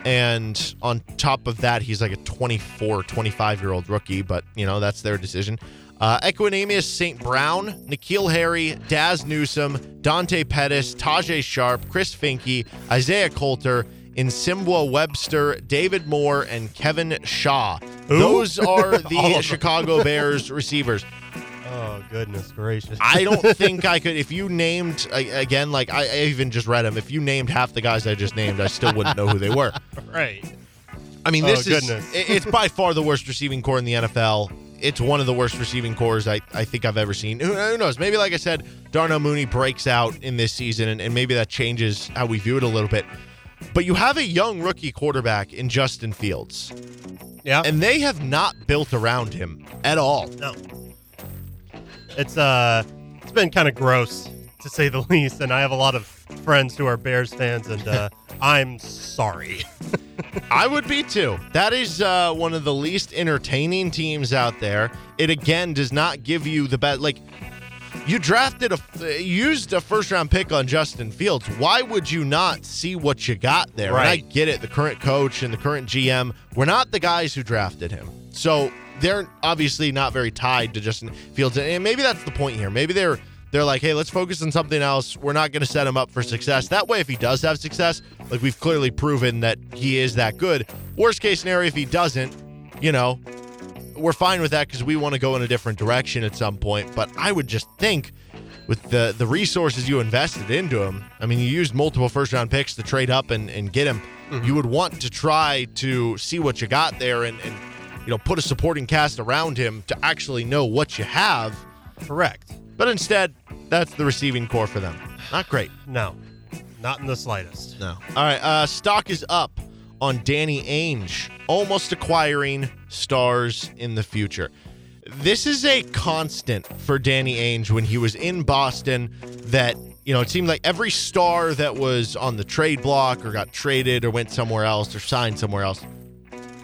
and on top of that, he's like a 24, 25 year old rookie, but you know, that's their decision. Uh, Equanimeous St. Brown, N'Keal Harry, Dazz Newsome, Dante Pettis, Tajae Sharpe, Chris Finke, Isaiah Coulter, Nsimba Webster, David Moore, and Kevin Shaw. Those are the. Chicago Bears receivers. Oh goodness gracious. I don't think I could. If you named again, like I, I even just read them. If you named half the guys I just named, I still wouldn't know who they were. right. I mean, Oh, this is goodness. it- it's by far the worst receiving corps in the NFL. It's one of the worst receiving corps I, I think I've ever seen. Who, who knows? Maybe, like I said, Darnell Mooney breaks out in this season, and, and maybe that changes how we view it a little bit. But you have a young rookie quarterback in Justin Fields, Yeah. and they have not built around him at all. No. It's uh it's been kind of gross to say the least and I have a lot of friends who are Bears fans and uh I'm sorry. I would be too. That is uh, one of the least entertaining teams out there. It again does not give you the best. Like you drafted a, uh, used a first round pick on Justin Fields. Why would you not see what you got there? And I get it. The current coach and the current GM were not the guys who drafted him, so they're obviously not very tied to Justin Fields. And maybe that's the point here. Maybe they're they're like, hey, let's focus on something else. We're not going to set him up for success. That way, if he does have success, like we've clearly proven that he is that good. Worst case scenario, if he doesn't, you know, we're fine with that because we want to go in a different direction at some point. But I would just think with the the resources you invested into him, I mean, you used multiple first round picks to trade up and, and get him. Mm-hmm. You would want to try to see what you got there and, and you know put a supporting cast around him to actually know what you have. Correct. But instead, that's the receiving corps for them. Not great. No. Not in the slightest. No. All right. Uh, stock is up on Danny Ainge, almost acquiring stars in the future. This is a constant for Danny Ainge when he was in Boston. That you know, it seemed like every star that was on the trade block or got traded or went somewhere else or signed somewhere else.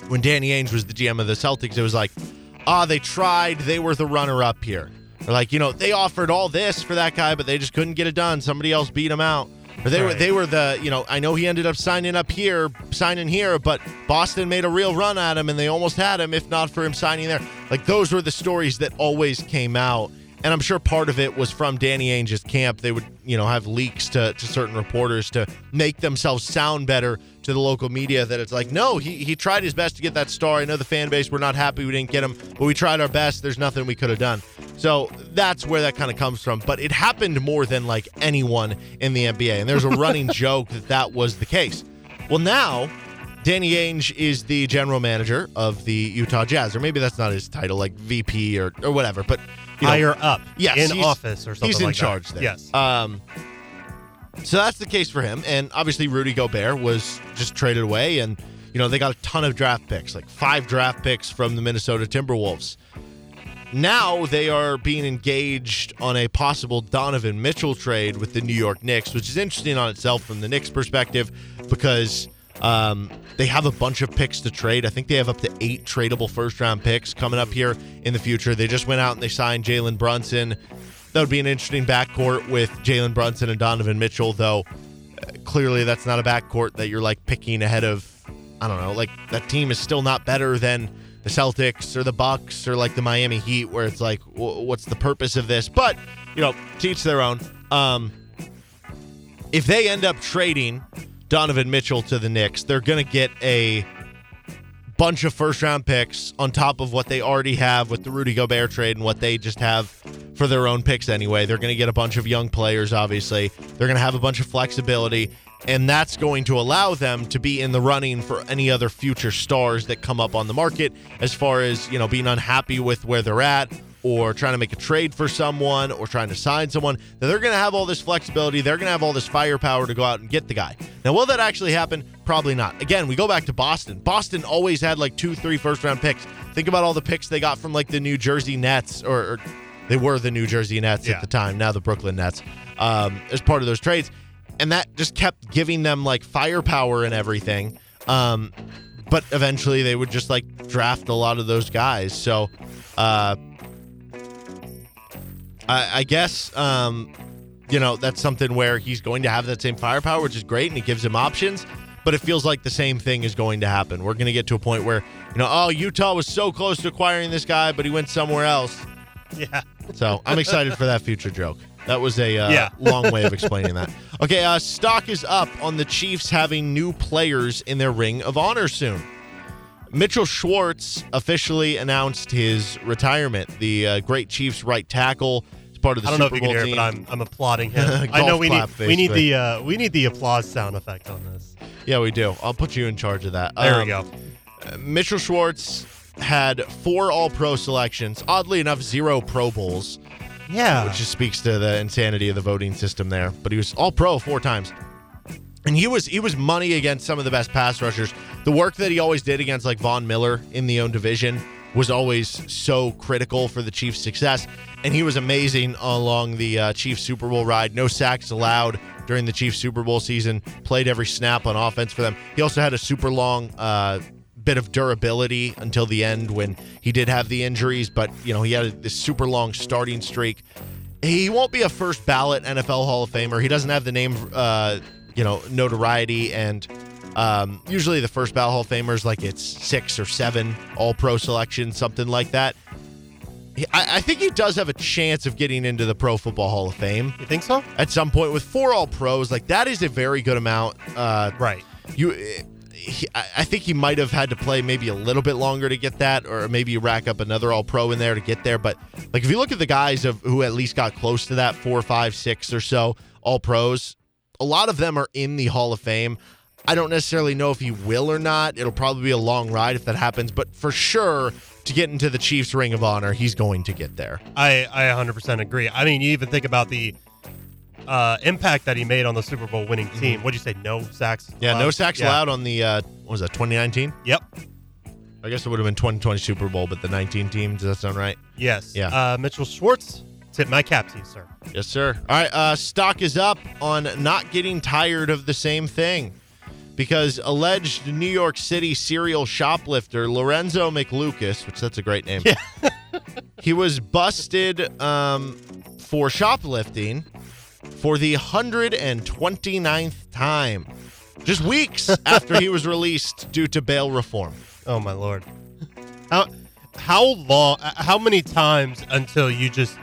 When Danny Ainge was the GM of the Celtics, it was like, ah, they tried. They were the runner-up here. Or like, you know, they offered all this for that guy, but they just couldn't get it done. Somebody else beat him out. Or they were they were the you know I know he ended up signing up here, signing here, but Boston made a real run at him and they almost had him if not for him signing there. Like those were the stories that always came out. And I'm sure part of it was from Danny Ainge's camp. They would, you know, have leaks to, to certain reporters to make themselves sound better to the local media that it's like, no, he, he tried his best to get that star. I know the fan base, we're not happy we didn't get him, but we tried our best. There's nothing we could have done. So that's where that kind of comes from. But it happened more than like anyone in the NBA. And there's a running joke that that was the case. Well, now Danny Ainge is the general manager of the Utah Jazz, or maybe that's not his title, like VP or, or whatever. But you know, Higher up Yes, in office or something he's in like that. charge there. Yes. Um, so that's the case for him, and obviously Rudy Gobert was just traded away, and you know they got a ton of draft picks, like five draft picks from the Minnesota Timberwolves. Now they are being engaged on a possible Donovan Mitchell trade with the New York Knicks, which is interesting on itself from the Knicks' perspective because um, they have a bunch of picks to trade. I think they have up to eight tradable first round picks coming up here in the future. They just went out and they signed Jalen Brunson. That would be an interesting backcourt with Jalen Brunson and Donovan Mitchell, though uh, clearly that's not a backcourt that you're like picking ahead of. I don't know, like that team is still not better than the Celtics or the Bucks or like the Miami Heat, where it's like, w- what's the purpose of this? But you know, teach their own. Um, if they end up trading Donovan Mitchell to the Knicks, they're going to get a bunch of first round picks on top of what they already have with the Rudy Gobert trade and what they just have for their own picks anyway. They're going to get a bunch of young players, obviously. They're going to have a bunch of flexibility, and that's going to allow them to be in the running for any other future stars that come up on the market as far as, you know, being unhappy with where they're at or trying to make a trade for someone or trying to sign someone, they're going to have all this flexibility. They're going to have all this firepower to go out and get the guy. Now, will that actually happen? Probably not. Again, we go back to Boston. Boston always had like two, three first round picks. Think about all the picks they got from like the New Jersey Nets, or, or they were the New Jersey Nets Yeah. at the time, now the Brooklyn Nets, um, as part of those trades. And that just kept giving them like firepower and everything. Um, but eventually they would just like draft a lot of those guys. So, uh, I, I guess um, you know that's something where he's going to have that same firepower, which is great, and it gives him options. But it feels like the same thing is going to happen. We're going to get to a point where you know, oh, Utah was so close to acquiring this guy, but he went somewhere else. Yeah. So I'm excited for that future joke. That was a uh, Yeah. long way of explaining that. Okay, uh, stock is up on the Chiefs having new players in their ring of honor soon. Mitchell Schwartz officially announced his retirement. The uh, great Chiefs right tackle is part of the I don't know if Super you can Bowl hear it, team. but I'm I'm applauding him. I know we need we need the uh, we need the applause sound effect on this. yeah, we do. I'll put you in charge of that. There Um, we go. Mitchell Schwartz had four All Pro selections. Oddly enough, zero Pro Bowls. Yeah. which just speaks to the insanity of the voting system there. But he was all pro four times. And he was he was money against some of the best pass rushers. The work that he always did against like Von Miller in the own division was always so critical for the Chiefs' success. And he was amazing along the uh, Chiefs Super Bowl ride. No sacks allowed during the Chiefs Super Bowl season. Played every snap on offense for them. He also had a super long uh, bit of durability until the end when he did have the injuries. But you know he had this super long starting streak. He won't be a first ballot NFL Hall of Famer. He doesn't have the name, uh, you know, notoriety, and um, usually the first ballot Hall of Famers like it's six or seven All Pro selections, something like that. I, I think he does have a chance of getting into the Pro Football Hall of Fame You think so? at some point with four All Pros. Like that is a very good amount. Uh, Right. you he, I think he might have had to play maybe a little bit longer to get that or maybe rack up another all pro in there to get there. But like if you look at the guys of who at least got close to that four five six or so all pros a lot of them are in the hall of fame. I don't necessarily know if he will or not. It'll probably be a long ride if that happens. But for sure to get into the chiefs ring of honor he's going to get there. I I 100% agree. I mean, you even think about the uh, impact that he made on the Super Bowl winning team. What'd you say? No sacks. Mm-hmm. yeah no sacks Yeah. allowed on the uh what was that 2019 Yep. i guess it would have been 2020 super bowl but the 19 team does that sound right Yes. Yeah. Uh, Mitchell Schwartz. Tip my cap to you, sir. Yes, sir. All right, uh, stock is up on not getting tired of the same thing because alleged New York City serial shoplifter Lorenzo McLucas, which that's a great name, yeah. he was busted um, for shoplifting for the 129th time, just weeks after he was released due to bail reform. Oh my lord. How how long? How many times until you just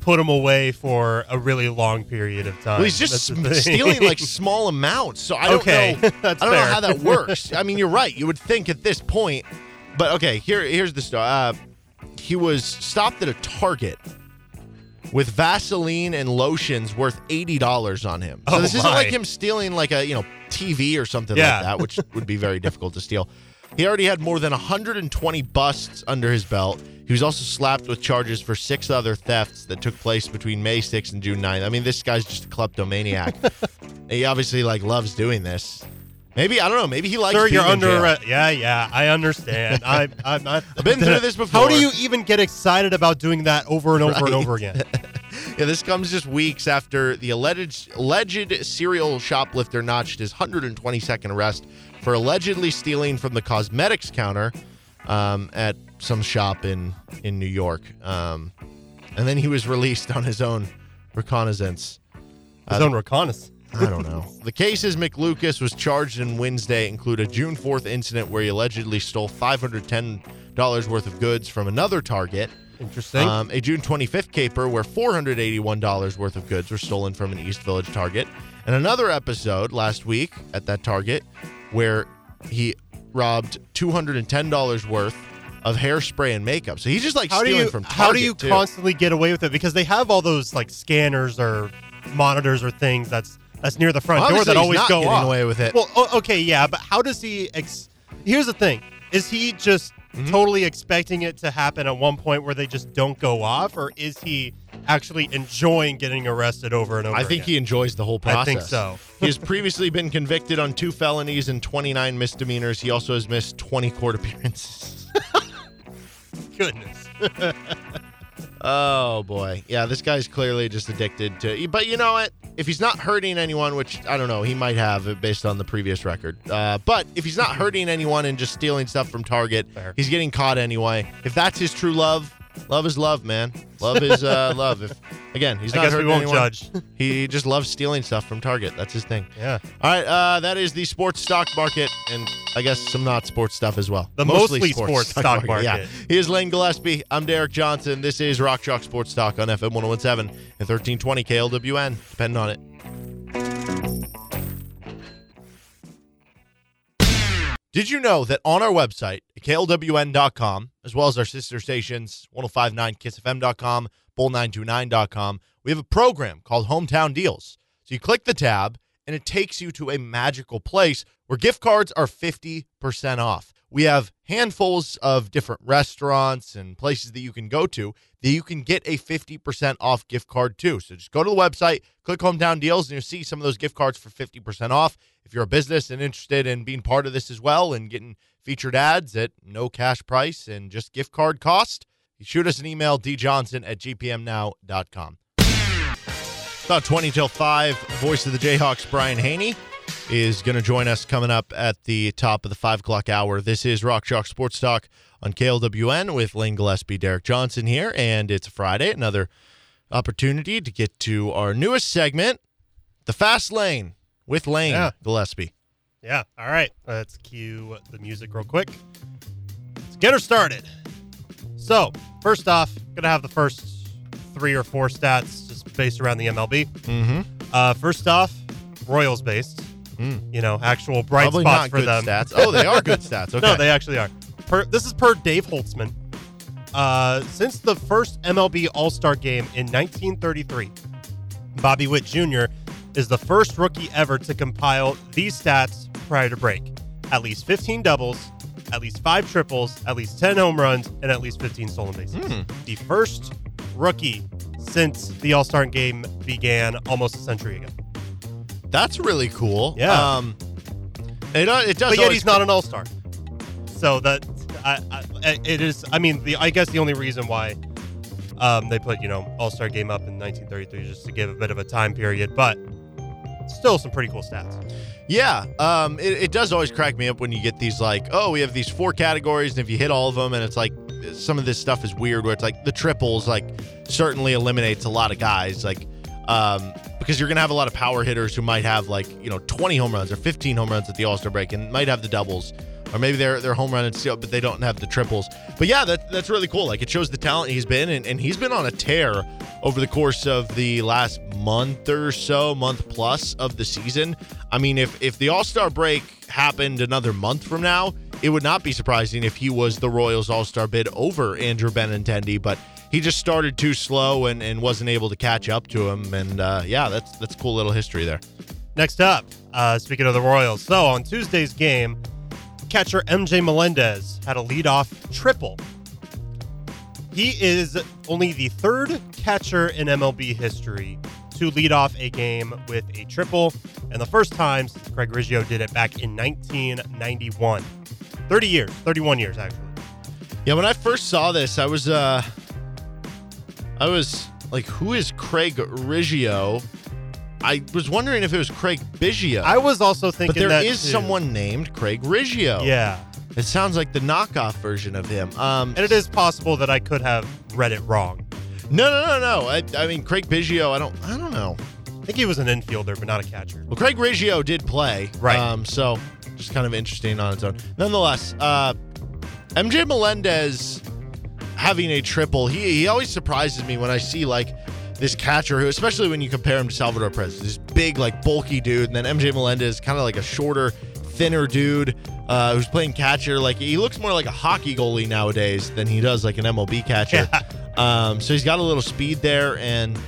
put him away for a really long period of time? Well, he's just That's the s- thing. stealing like small amounts, so I don't Okay, know. I don't know how that works. I mean, you're right. You would think at this point, but okay. Here, here's the story. Uh, he was stopped at a Target with Vaseline and lotions worth eighty dollars on him. So Oh, this isn't like him stealing like a you know TV or something Yeah. like that, which would be very difficult to steal. He already had more than 120 busts under his belt. He was also slapped with charges for six other thefts that took place between May 6th and June 9th. I mean, this guy's just a kleptomaniac. he obviously like loves doing this. Maybe I don't know. Maybe he likes. Sir, you're under arrest. Yeah, yeah, I understand. I, I'm not. I've been through this before. How do you even get excited about doing that over and over and over again? Yeah, this comes just weeks after the alleged alleged serial shoplifter notched his 122nd arrest for allegedly stealing from the cosmetics counter um, at some shop in in New York. Um, and then he was released on his own reconnaissance. His own reconnaissance. I don't know. the cases McLucas was charged in Wednesday include a June 4th incident where he allegedly stole $510 worth of goods from another Target. Interesting. Um, a June 25th caper where $481 worth of goods were stolen from an East Village Target. And another episode last week at that Target where he robbed $210 worth of hairspray and makeup. So he's just like how do stealing you from Target. how do you too. constantly get away with it? Because they have all those like scanners or monitors or things that's that's near the front door that always go getting off. away with it. Well, okay, yeah, but how does he? Ex- Here's the thing: is he just Mm-hmm. totally expecting it to happen at one point where they just don't go off, or is he actually enjoying getting arrested over and over? I think he enjoys the whole process. I think so. he has previously been convicted on two felonies and 29 misdemeanors. He also has missed 20 court appearances. Goodness. oh boy, yeah, this guy's clearly just addicted to. But you know what? If he's not hurting anyone, which I don't know, he might have based on the previous record. Uh, but if he's not hurting anyone and just stealing stuff from Target, Fair. he's getting caught anyway. If that's his true love, love is love, man. Love is uh, love. If again, he's I not guess we hurting won't anyone. judge. He just loves stealing stuff from Target. That's his thing. Yeah. All right, uh, that is the sports stock market, and I guess some not sports stuff as well. The mostly sports stock Yeah, market. he is Lane Gillespie. I'm Derek Johnson. This is Rock Chalk Sports Talk on FM 1017 and 1320 KLWN. Depending on it. Did you know that on our website, klwn.com, as well as our sister stations, 1059kissfm.com, bull929.com, we have a program called Hometown Deals. So you click the tab, and it takes you to a magical place where gift cards are 50% off. We have handfuls of different restaurants and places that you can go to that you can get a 50% off gift card too. So just go to the website, click Hometown Deals, and you'll see some of those gift cards for 50% off. If you're a business and interested in being part of this as well and getting featured ads at no cash price and just gift card cost, shoot us an email, djohnson at gpmnow.com. About 20 till 5, voice of the Jayhawks, Brian Hanni, is going to join us coming up at the top of the 5 o'clock hour. This is Rock Chalk Sports Talk on KLWN with Lane Gillespie, Derek Johnson here, and it's Friday. Another opportunity to get to our newest segment, The Fast Lane, with Lane Yeah. Gillespie. Yeah. All right. Let's cue the music real quick. Let's get her started. So, first off, gonna have the first three or four stats just based around the MLB. Mm-hmm. Uh, first off, Royals based. Mm. You know, actual bright Probably spots not for good them. stats. Oh, they are good stats. Okay. No, they actually are. Per, this is per Dave Holtzman. Uh, since the first MLB All Star game in 1933, Bobby Witt Jr. is the first rookie ever to compile these stats prior to break at least 15 doubles, at least five triples, at least 10 home runs, and at least 15 stolen bases. Hmm. The first rookie since the All Star game began almost a century ago. That's really cool. Yeah. Um, it, uh, it does. but yet he's not an all star. So that I, I, it is. I mean, the I guess the only reason why um, they put you know all star game up in 1933 is just to give a bit of a time period, but still some pretty cool stats. Yeah, um, it, it does always crack me up when you get these like, oh, we have these four categories, and if you hit all of them, and it's like some of this stuff is weird, where it's like the triples like certainly eliminates a lot of guys, like um, because you're going to have a lot of power hitters who might have like, you know, 20 home runs or 15 home runs at the All Star break and might have the doubles. Or maybe they're, they're home run and but they don't have the triples. But yeah, that, that's really cool. Like it shows the talent he's been, and, and he's been on a tear over the course of the last month or so, month plus of the season. I mean, if, if the All Star break happened another month from now, it would not be surprising if he was the Royals All Star bid over Andrew Benintendi, but he just started too slow and, and wasn't able to catch up to him. And uh, yeah, that's that's cool little history there. Next up, uh, speaking of the Royals, so on Tuesday's game, catcher MJ Melendez had a leadoff triple. He is only the third catcher in MLB history to lead off a game with a triple, and the first time since Craig Riggio did it back in 1991. 30 years, 31 years actually. Yeah, when I first saw this, I was uh I was like, who is Craig Riggio? I was wondering if it was Craig Biggio. I was also but thinking there that is too. someone named Craig Riggio. Yeah, It sounds like the knockoff version of him. Um and it is possible that I could have read it wrong. No, no, no, no. I, I mean Craig Biggio, I don't I don't know. I think he was an infielder, but not a catcher. Well, Craig Riggio did play. Right. Um, so just kind of interesting on its own. Nonetheless, uh, MJ Melendez having a triple, he, he always surprises me when I see like this catcher who, especially when you compare him to Salvador Perez, this big, like bulky dude, and then MJ Melendez, kind of like a shorter, thinner dude uh, who's playing catcher. Like he looks more like a hockey goalie nowadays than he does like an MLB catcher. Um, so he's got a little speed there, and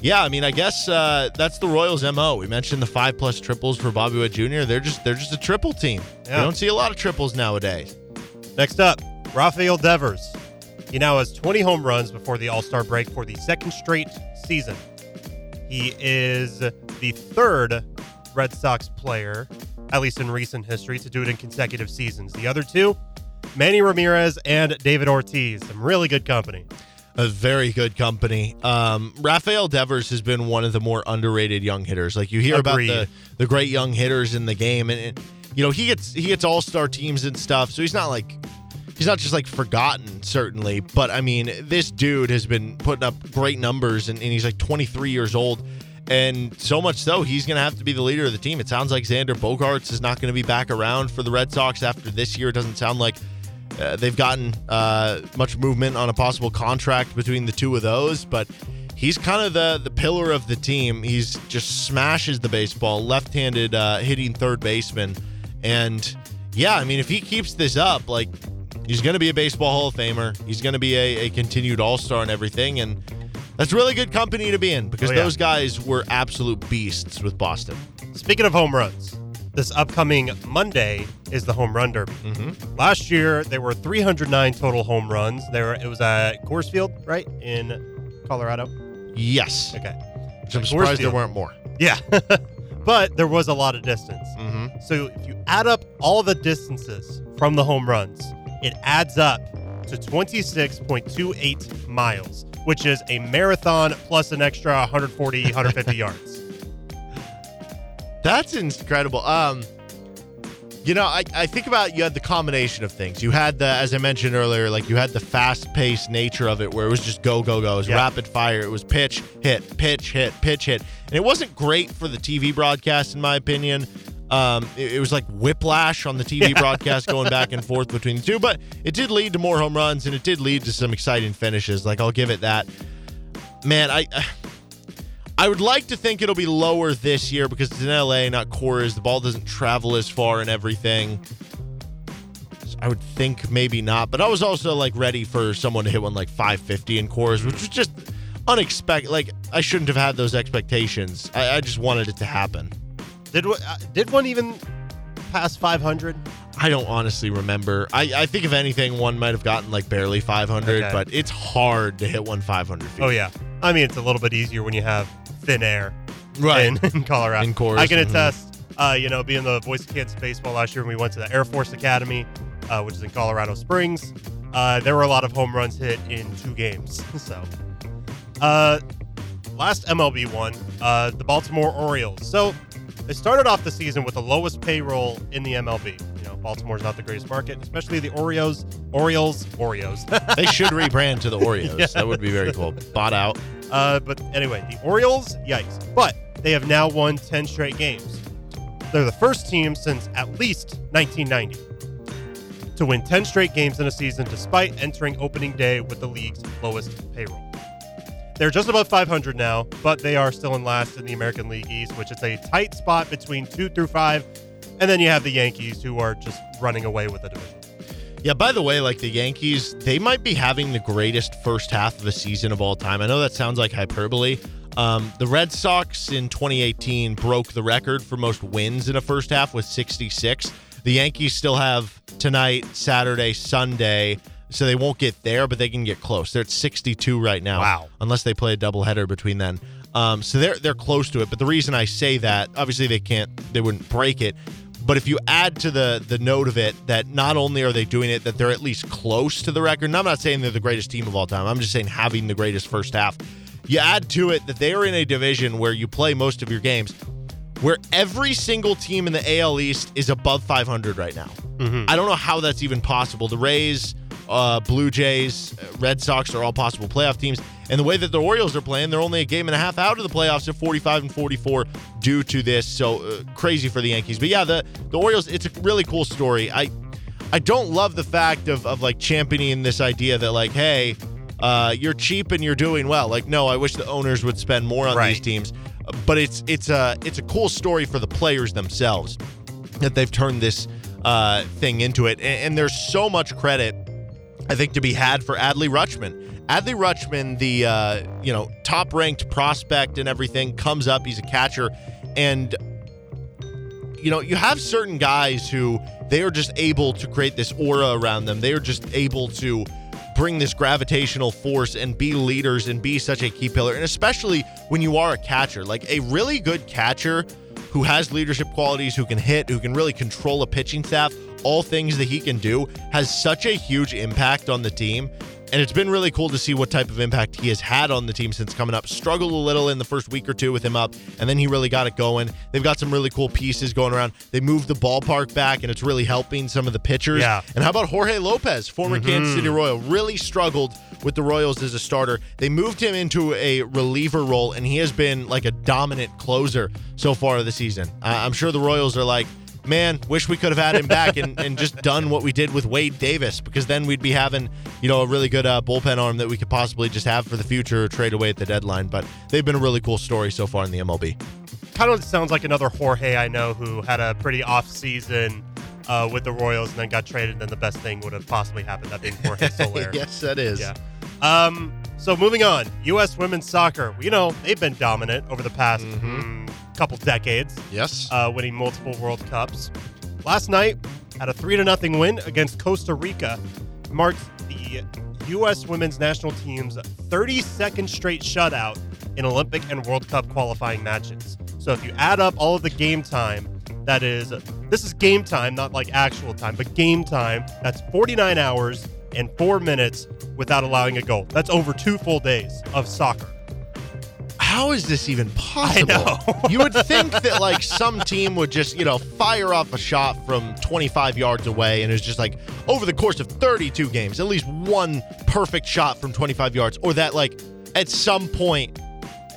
yeah, I mean, I guess uh, that's the Royals' mo. We mentioned the five plus triples for Bobby Wood Jr. They're just they're just a triple team. Yeah. You don't see a lot of triples nowadays. Next up, Rafael Devers. He now has 20 home runs before the All Star break for the second straight season. He is the third Red Sox player, at least in recent history, to do it in consecutive seasons. The other two, Manny Ramirez and David Ortiz. Some really good company. A very good company. Um, Rafael Devers has been one of the more underrated young hitters. Like you hear Agreed. about the the great young hitters in the game, and, and you know he gets he gets all star teams and stuff. So he's not like he's not just like forgotten, certainly. But I mean, this dude has been putting up great numbers, and, and he's like 23 years old. And so much so, he's going to have to be the leader of the team. It sounds like Xander Bogaerts is not going to be back around for the Red Sox after this year. It doesn't sound like uh, they've gotten uh, much movement on a possible contract between the two of those, but he's kind of the the pillar of the team. He's just smashes the baseball, left-handed uh, hitting third baseman, and yeah, I mean if he keeps this up, like he's going to be a baseball Hall of Famer. He's going to be a, a continued All Star and everything, and that's really good company to be in because Oh, yeah. those guys were absolute beasts with Boston. Speaking of home runs, this upcoming Monday is the home run derby. Mm-hmm. Last year there were 309 total home runs. There it was at Coors Field, right in Colorado. Yes, Okay, which I'm surprised there weren't more. yeah, but there was a lot of distance. Mm-hmm. So if you add up all the distances from the home runs, it adds up to 26.28 miles, which is a marathon plus an extra 140, 150 yards. That's incredible. Um, you know, I, I think about you had the combination of things. You had the, as I mentioned earlier, like you had the fast paced nature of it where it was just go, go, go. It was Yeah. rapid fire. It was pitch, hit, pitch, hit, pitch, hit. And it wasn't great for the TV broadcast, in my opinion. Um, it, it was like whiplash on the TV broadcast going back and forth between the two, but it did lead to more home runs and it did lead to some exciting finishes. Like, I'll give it that. Man, I. I would like to think it'll be lower this year because it's in LA, not Coors. The ball doesn't travel as far and everything. I would think maybe not, but I was also like ready for someone to hit one like 550 in Coors, which was just unexpected. Like I shouldn't have had those expectations. I, I just wanted it to happen. Did one- uh, did one even pass 500? I don't honestly remember. I, I think if anything, one might have gotten like barely 500, Okay. but it's hard to hit one 500 feet. Oh yeah. I mean, it's a little bit easier when you have thin air right. in, in Colorado. In Coors, I can mhm. attest. Uh, you know, being the voice of Kansas baseball last year when we went to the Air Force Academy, uh, which is in Colorado Springs, uh, there were a lot of home runs hit in two games. so, uh, last MLB one, uh, the Baltimore Orioles. So they started off the season with the lowest payroll in the MLB. You know, Baltimore's not the greatest market, especially the Oreos, Orioles, Oreos. they should rebrand to the Oreos. Yeah. That would be very cool. Bought out. Uh, but anyway, the Orioles, yikes. But they have now won 10 straight games. They're the first team since at least 1990 to win 10 straight games in a season despite entering opening day with the league's lowest payroll. They're just above 500 now, but they are still in last in the American League East, which is a tight spot between two through five. And then you have the Yankees, who are just running away with the division. Yeah, by the way, like the Yankees, they might be having the greatest first half of the season of all time. I know that sounds like hyperbole. Um, the Red Sox in 2018 broke the record for most wins in a first half with 66. The Yankees still have tonight, Saturday, Sunday, so they won't get there, but they can get close. They're at 62 right now. Wow. Unless they play a doubleheader between then. Um, so they're they're close to it. But the reason I say that, obviously they can't, they wouldn't break it. But if you add to the the note of it that not only are they doing it, that they're at least close to the record. And I'm not saying they're the greatest team of all time. I'm just saying having the greatest first half. You add to it that they are in a division where you play most of your games, where every single team in the AL East is above 500 right now. I don't know how that's even possible. The Rays, uh, Blue Jays, Red Sox are all possible playoff teams. And the way that the Orioles are playing, they're only a game and a half out of the playoffs at 45 and 44 due to this. So uh, crazy for the Yankees. But yeah, the the Orioles, it's a really cool story. I I don't love the fact of of like championing this idea that like, hey, uh, you're cheap and you're doing well. Like, no, I wish the owners would spend more on Right. these teams. But it's it's a it's a cool story for the players themselves that they've turned this uh, thing into it. And, and there's so much credit, I think, to be had for Adley Rutschman. Adley Rutschman, the uh, you know top ranked prospect and everything, comes up. He's a catcher, and you know you have certain guys who they are just able to create this aura around them. They are just able to bring this gravitational force and be leaders and be such a key pillar. And especially when you are a catcher, like a really good catcher who has leadership qualities, who can hit, who can really control a pitching staff, all things that he can do, has such a huge impact on the team. And it's been really cool to see what type of impact he has had on the team since coming up. Struggled a little in the first week or two with him up, and then he really got it going. They've got some really cool pieces going around. They moved the ballpark back, and it's really helping some of the pitchers. Yeah. And how about Jorge Lopez, former mm-hmm. Kansas City Royal, really struggled with the Royals as a starter. They moved him into a reliever role, and he has been like a dominant closer so far of the season. I- I'm sure the Royals are like, man, wish we could have had him back and, and just done what we did with Wade Davis, because then we'd be having, you know, a really good uh, bullpen arm that we could possibly just have for the future or trade away at the deadline. But they've been a really cool story so far in the MLB. Kind of sounds like another Jorge I know who had a pretty off season uh, with the Royals and then got traded. And then the best thing would have possibly happened, that being Jorge Soler. yes, that is. Yeah. Um, so moving on, U.S. women's soccer. You know they've been dominant over the past mm, couple decades, Yes. uh, winning multiple World Cups. Last night, had a three to nothing win against Costa Rica, marked the U.S. women's national team's 32nd straight shutout in Olympic and World Cup qualifying matches. So if you add up all of the game time, that is, this is game time, not like actual time, but game time. That's 49 hours and four minutes without allowing a goal. That's over two full days of soccer. How is this even possible? you would think that like some team would just, you know, fire off a shot from 25 yards away and it's just like over the course of 32 games, at least one perfect shot from 25 yards or that like at some point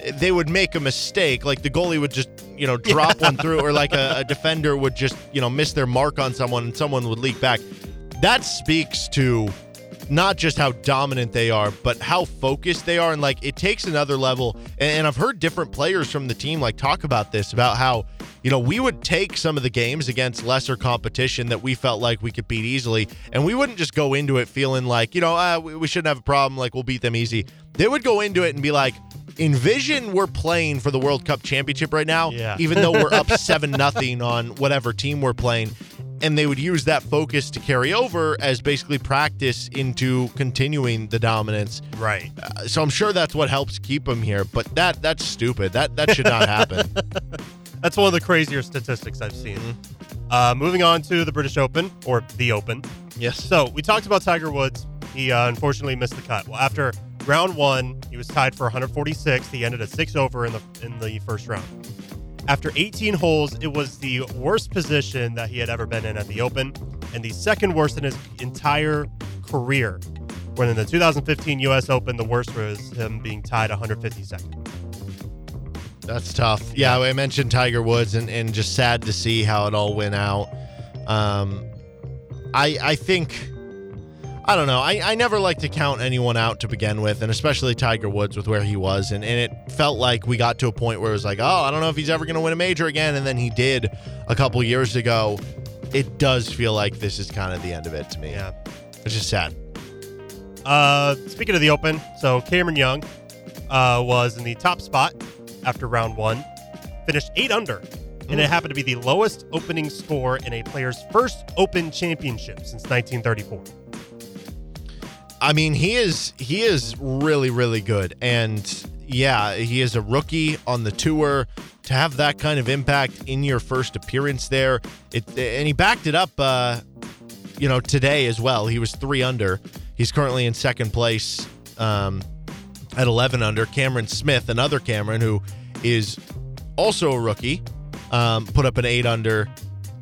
eh, they would make a mistake like the goalie would just, you know, drop one through or like a, a defender would just, you know, miss their mark on someone and someone would leak back. That speaks to not just how dominant they are, but how focused they are. And like it takes another level. And, I've heard different players from the team like talk about this about how, you know, we would take some of the games against lesser competition that we felt like we could beat easily. And we wouldn't just go into it feeling like, you know, uh, we, we shouldn't have a problem. Like we'll beat them easy. They would go into it and be like, envision we're playing for the World Cup championship right now, Yeah. even though we're up seven nothing on whatever team we're playing. And they would use that focus to carry over as basically practice into continuing the dominance. Right. Uh, so I'm sure that's what helps keep them here. But that that's stupid. That that should not happen. That's one of the crazier statistics I've seen. Uh, moving on to the British Open, or the Open. yes. So we talked about Tiger Woods. He uh, unfortunately missed the cut. Well, after round one, he was tied for 146. He ended at six over in the in the first round. After 18 holes, it was the worst position that he had ever been in at the Open, and the second worst in his entire career. When in the 2015 U.S. Open, the worst was him being tied 152nd. That's tough. Yeah, I mentioned Tiger Woods, and, and just sad to see how it all went out. Um, I I think I don't know. I, I never like to count anyone out to begin with, and especially Tiger Woods with where he was, and, and it felt like we got to a point where it was like, oh, I don't know if he's ever going to win a major again, and then he did a couple years ago. It does feel like this is kind of the end of it to me. Yeah. It's just sad. Uh, speaking of the Open, so Cameron Young uh, was in the top spot after round one, finished eight under, and it happened to be the lowest opening score in a player's first Open championship since 1934. I mean, he is he is really really good, and yeah, he is a rookie on the tour. To have that kind of impact in your first appearance there, it and he backed it up, uh, you know, today as well. He was three under. He's currently in second place um, at 11 under. Cameron Smith, another Cameron who is also a rookie, um, put up an eight under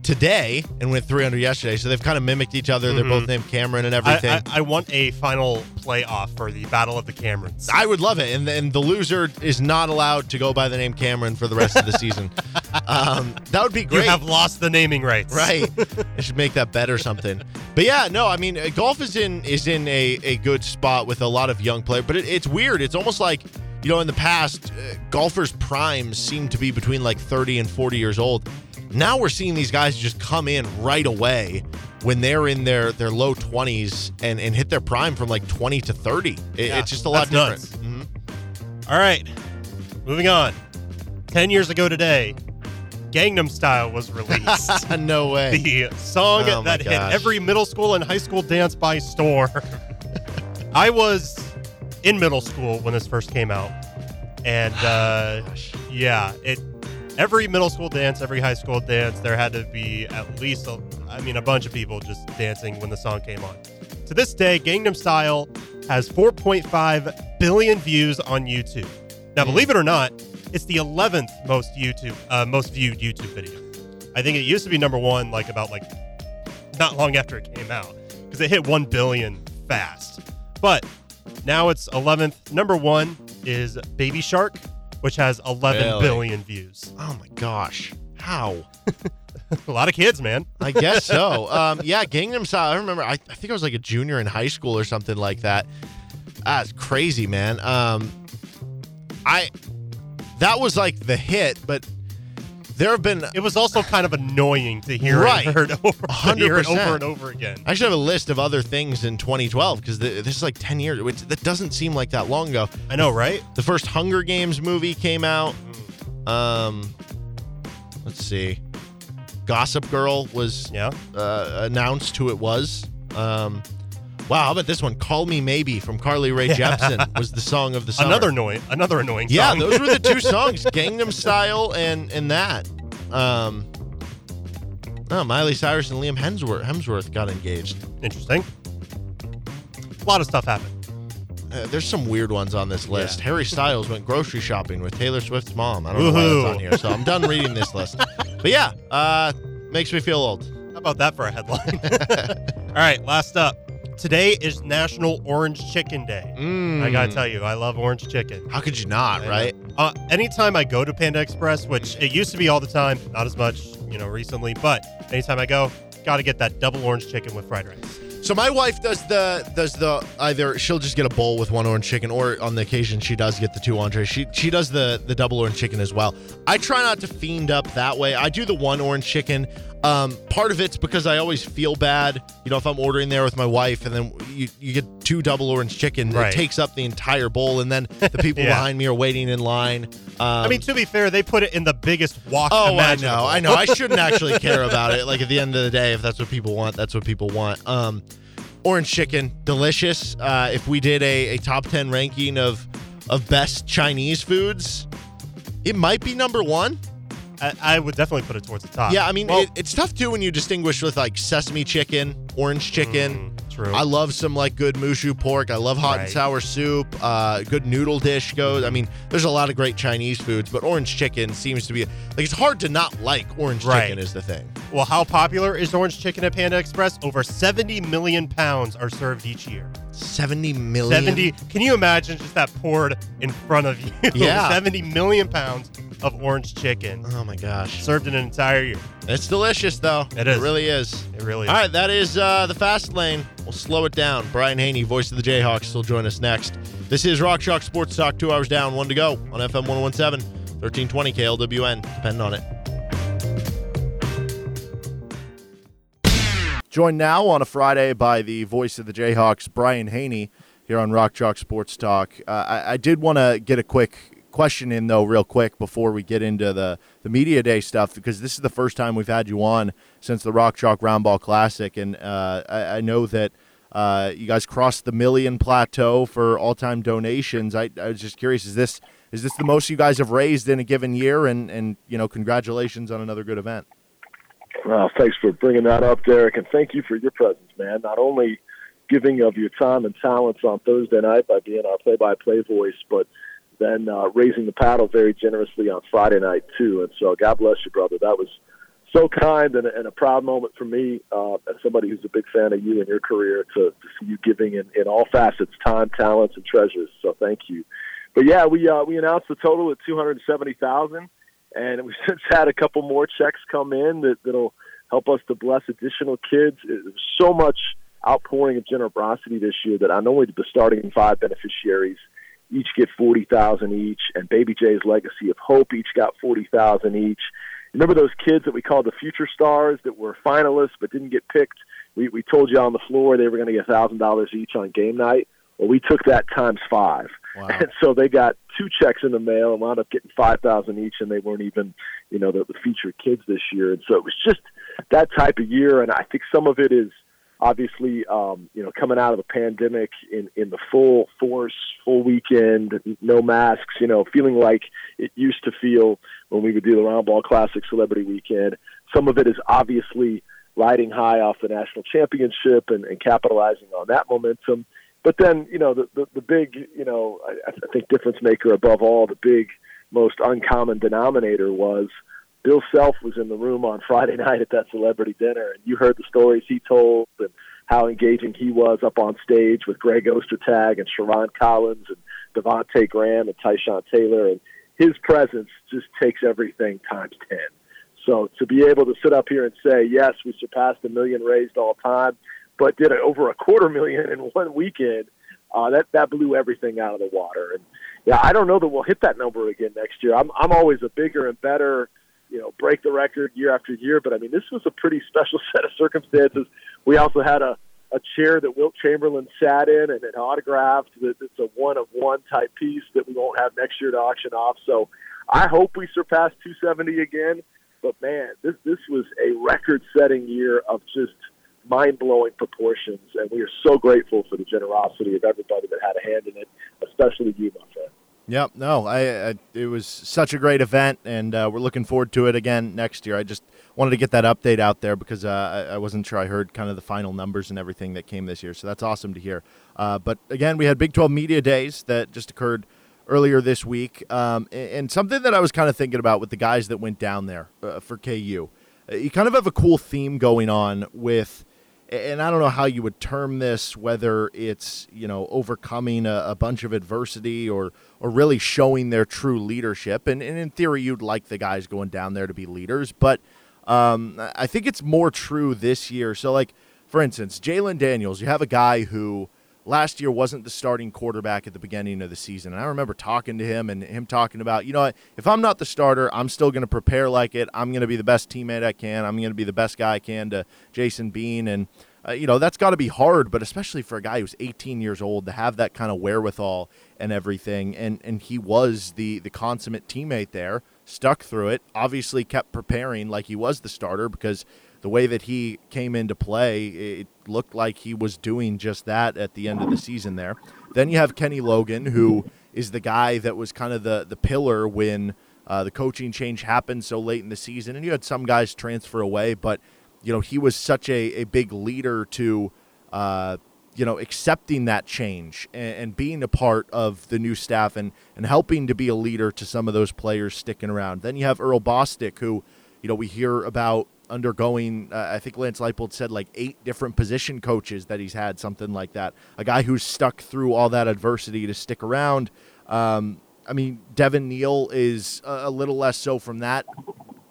today and went three under yesterday. So they've kind of mimicked each other. They're both named Cameron and everything. I, I want a final playoff for the Battle of the Camerons. I would love it, and and the loser is not allowed to go by the name Cameron for the rest of the season. Um, that would be great. you have lost the naming rights. right? I should make that bet or something. But yeah, no, I mean, uh, golf is in is in a, a good spot with a lot of young players, but it, it's weird. It's almost like you know, in the past, uh, golfers' primes seem to be between like thirty and forty years old. Now we're seeing these guys just come in right away when they're in their their low 20s and and hit their prime from like 20 to 30. It- Yeah, it's just a lot different. Mhm. All right, moving on. Ten years ago today, Gangnam Style was released. no way. the song Oh that hit every middle school and high school dance by storm. I was in middle school when this first came out, and uh, yeah, it. Every middle school dance, every high school dance, there had to be at least, a, I mean, a bunch of people just dancing when the song came on. To this day, Gangnam Style has 4.5 billion views on YouTube. Now, believe it or not, it's the 11th most YouTube, uh, most viewed YouTube video. I think it used to be number one, like about like not long after it came out, because it hit 1 billion fast. But now it's 11th. Number one is Baby Shark, which has 11 billion Really? views. Oh my gosh. How? a lot of kids, man. I guess so. Um, yeah, Gangnam Style. I remember. I, I think I was like a junior in high school or something like that. That's crazy, man. Um, I that was like the hit, but there have been. It was also kind of annoying to hear Right. it, heard over, to hear it 100%. over and over again. I should have a list of other things in 2012 because this is like 10 years. Which that doesn't seem like that long ago. I know, right? The first Hunger Games movie came out. Um, let's see. Gossip Girl was Yeah. uh, announced who it was. Um, wow, how about this one? "Call Me Maybe" from Carly Rae Jepsen was the song of the summer. Another annoying, another annoying. yeah, song. those were the two songs: "Gangnam Style" and and that. Um, oh, Miley Cyrus and Liam Hemsworth Hemsworth got engaged. Interesting. A lot of stuff happened. Uh, there's some weird ones on this list. Harry Styles went grocery shopping with Taylor Swift's mom. I don't know why that's on here, so I'm done reading this list. But yeah, uh, makes me feel old. How about that for a headline? All right, last up. Today is National Orange Chicken Day. Mm. I gotta tell you, I love orange chicken. How could you not, I know. right? Uh, anytime I go to Panda Express, which it used to be all the time, not as much, you know, recently, but anytime I go, gotta get that double orange chicken with fried rice. So my wife does the does the either she'll just get a bowl with one orange chicken, or on the occasion she does get the two entrees. She she does the the double orange chicken as well. I try not to fiend up that way. I do the one orange chicken. Um, part of it's because I always feel bad, you know, if I'm ordering there with my wife, and then you, you get two double orange chicken, Right. it takes up the entire bowl, and then the people Yeah. behind me are waiting in line. Um, I mean, to be fair, they put it in the biggest wok Oh, I know, I know. I shouldn't actually care about it. Like at the end of the day, if that's what people want, that's what people want. Um, orange chicken, delicious. Uh, if we did a, a top ten ranking of of best Chinese foods, it might be number one. I, I would definitely put it towards the top. yeah, I mean, Well, it, it's tough too when you distinguish with like sesame chicken, orange chicken. mm, true. I love some like good moo shu pork. I love hot and sour soup. Uh, good noodle dish goes. I mean, there's a lot of great Chinese foods, but orange chicken seems to be like it's hard to not like orange Right. chicken is the thing. well, how popular is orange chicken at Panda Express? Over 70 million pounds are served each year. 70 million. 70. Can you imagine just that poured in front of you? Yeah. 70 million pounds of orange chicken Oh my gosh. served in an entire year. It's delicious though. It is. It really is. It really is. All right, that is uh, the fast lane. We'll slow it down. Brian Hanni, voice of the Jayhawks, will join us next. This is Rock Chalk Sports Talk. Two hours down, one to go on FM 117, 1320 KLWN. Depend on it. Joined now on a Friday by the voice of the Jayhawks, Brian Hanni, here on Rock Chalk Sports Talk. Uh, I, I did want to get a quick question in, though, real quick before we get into the, the Media Day stuff, because this is the first time we've had you on since the Rock Chalk Roundball Classic. And uh, I, I know that uh, you guys crossed the million plateau for all time donations. I, I was just curious, is this. Is this the most you guys have raised in a given year? And, and you know, congratulations on another good event. Well, thanks for bringing that up, Derek, and thank you for your presence, man. Not only giving of your time and talents on Thursday night by being our play-by-play voice, but then uh, raising the paddle very generously on Friday night too. And so, God bless you, brother. That was so kind and, and a proud moment for me uh, as somebody who's a big fan of you and your career to, to see you giving in, in all facets, time, talents, and treasures. So, thank you. But yeah, we uh, we announced the total at two hundred seventy thousand and we've since had a couple more checks come in that, that'll help us to bless additional kids. There's so much outpouring of generosity this year that not only did the starting five beneficiaries each get forty thousand each, and Baby J's Legacy of Hope each got forty thousand each. Remember those kids that we called the future stars that were finalists but didn't get picked? We we told you on the floor they were going to get thousand dollars each on game night. Well, we took that times five. Wow. And so they got two checks in the mail and wound up getting five thousand each, and they weren't even, you know, the, the featured kids this year. And so it was just that type of year. And I think some of it is obviously, um, you know, coming out of the pandemic in in the full force, full weekend, no masks, you know, feeling like it used to feel when we would do the Roundball Classic Celebrity Weekend. Some of it is obviously riding high off the national championship and, and capitalizing on that momentum. But then, you know, the, the, the big, you know, I, I think difference maker above all, the big, most uncommon denominator was Bill Self was in the room on Friday night at that celebrity dinner, and you heard the stories he told and how engaging he was up on stage with Greg Ostertag and Sherron Collins and Devonte' Graham and Tyshawn Taylor, and his presence just takes everything times ten. So to be able to sit up here and say, yes, we surpassed a million raised all time, but did over a quarter million in one weekend, uh, that that blew everything out of the water. And yeah, I don't know that we'll hit that number again next year. I'm I'm always a bigger and better, you know, break the record year after year. But I mean, this was a pretty special set of circumstances. We also had a a chair that Wilt Chamberlain sat in and it autographed. It's a one of one type piece that we won't have next year to auction off. So I hope we surpass 270 again. But man, this this was a record-setting year of just mind-blowing proportions, and we are so grateful for the generosity of everybody that had a hand in it, especially you, my friend. Yep. No, I, I it was such a great event, and uh, we're looking forward to it again next year. I just wanted to get that update out there because uh, I, I wasn't sure I heard kind of the final numbers and everything that came this year. So that's awesome to hear. Uh, but again, we had Big 12 Media Days that just occurred earlier this week, um, and, and something that I was kind of thinking about with the guys that went down there uh, for KU. Uh, You kind of have a cool theme going on with and I don't know how you would term this, whether it's you know overcoming a, a bunch of adversity or or really showing their true leadership. And, and in theory, you'd like the guys going down there to be leaders, but um, I think it's more true this year. So, like for instance, Jalon Daniels, you have a guy who last year wasn't the starting quarterback at the beginning of the season. And I remember talking to him and him talking about, you know, what, if I'm not the starter, I'm still going to prepare like it. I'm going to be the best teammate I can. I'm going to be the best guy I can to Jason Bean. And, uh, you know, that's got to be hard, but especially for a guy who's 18 years old to have that kind of wherewithal and everything. And, and he was the, the consummate teammate there, stuck through it, obviously kept preparing like he was the starter because the way that he came into play, it looked like he was doing just that at the end of the season there. Then you have Kenny Logan, who is the guy that was kind of the, the pillar when uh, the coaching change happened so late in the season. And you had some guys transfer away, but, you know, he was such a, a big leader to, uh, you know, accepting that change and, and being a part of the new staff and, and helping to be a leader to some of those players sticking around. Then you have Earl Bostic, who, you know, we hear about undergoing. Uh, I think Lance Leipold said like eight different position coaches that he's had, something like that. A guy who's stuck through all that adversity to stick around. Um, I mean, Devin Neal is a, a little less so from that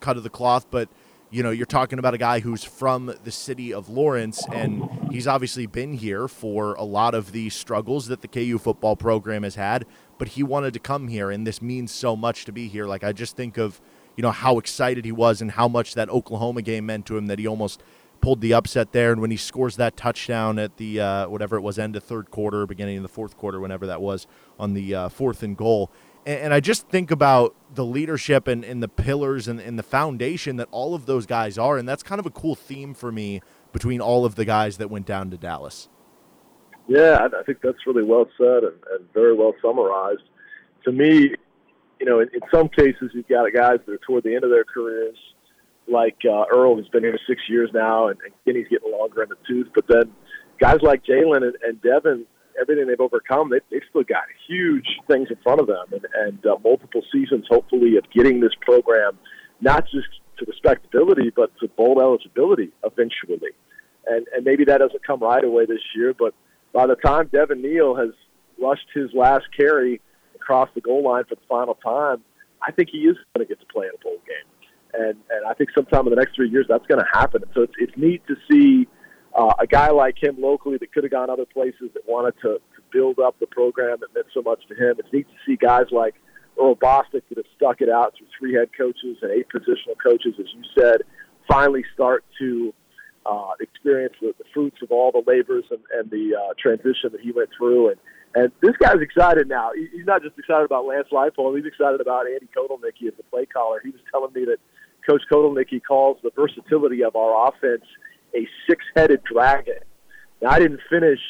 cut of the cloth, but you know, you're talking about a guy who's from the city of Lawrence, and he's obviously been here for a lot of the struggles that the KU football program has had. But he wanted to come here, and this means so much to be here. Like I just think of, you know, how excited he was and how much that Oklahoma game meant to him that he almost pulled the upset there. And when he scores that touchdown at the uh, whatever it was, end of third quarter, beginning of the fourth quarter, whenever that was, on the uh, fourth and goal, and, and I just think about the leadership and, and the pillars and, and the foundation that all of those guys are. And that's kind of a cool theme for me between all of the guys that went down to Dallas. Yeah, I think that's really well said and, and very well summarized. To me, you know, in, in some cases, you've got guys that are toward the end of their careers, like uh, Earl, who's been here six years now, and, and Kenny's getting longer in the tooth. But then guys like Jalon and, and Devin, everything they've overcome, they, they've still got huge things in front of them and, and uh, multiple seasons, hopefully, of getting this program not just to respectability, but to bowl eligibility eventually. And, and maybe that doesn't come right away this year, but by the time Devin Neal has rushed his last carry across the goal line for the final time, I think he is going to get to play in a bowl game. And, and I think sometime in the next three years that's going to happen. So it's, it's neat to see – uh, a guy like him locally that could have gone other places that wanted to, to build up the program that meant so much to him. It's neat to see guys like Earl Bostic that have stuck it out through three head coaches and eight positional coaches, as you said, finally start to uh, experience the, the fruits of all the labors and, and the uh, transition that he went through. And, and this guy's excited now. He's not just excited about Lance Leipold. He's excited about Andy Kotelnicki as the play caller. He was telling me that Coach Kotelnicki calls the versatility of our offense – a six-headed dragon. Now, I didn't finish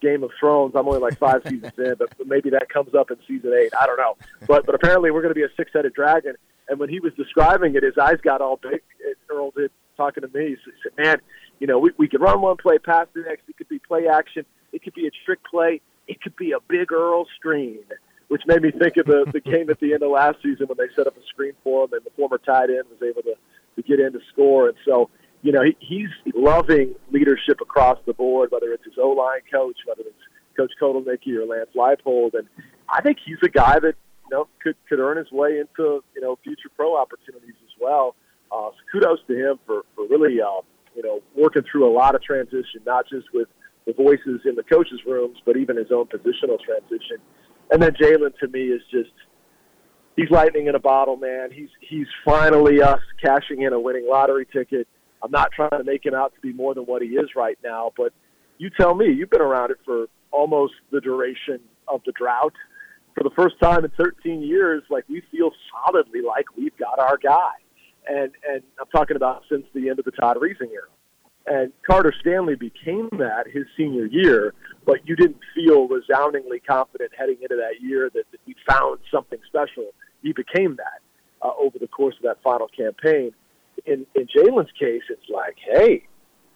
Game of Thrones. I'm only like five seasons in, but maybe that comes up in season eight. I don't know. But but apparently we're going to be a six-headed dragon. And when he was describing it, his eyes got all big. Earl did talking to me. He said, "Man, you know, we we could run one play, pass the next. It could be play action. It could be a trick play. It could be a big Earl screen." Which made me think of the, the game at the end of last season when they set up a screen for him and the former tight end was able to, to get in to score. And so you know, he, he's loving leadership across the board, whether it's his O line coach, whether it's Coach Kotelnicki or Lance Leipold, and I think he's a guy that you know could could earn his way into you know future pro opportunities as well. Uh, so kudos to him for for really uh, you know working through a lot of transition, not just with the voices in the coaches' rooms, but even his own positional transition. And then Jalon to me is just he's lightning in a bottle, man. He's he's finally us cashing in a winning lottery ticket. I'm not trying to make him out to be more than what he is right now, but you tell me, you've been around it for almost the duration of the drought. For the first time in 13 years, like we feel solidly like we've got our guy. And and I'm talking about since the end of the Todd Reesing era. And Carter Stanley became that his senior year, but you didn't feel resoundingly confident heading into that year that, that we found something special. He became that uh, over the course of that final campaign in in Jalon's case, it's like, hey,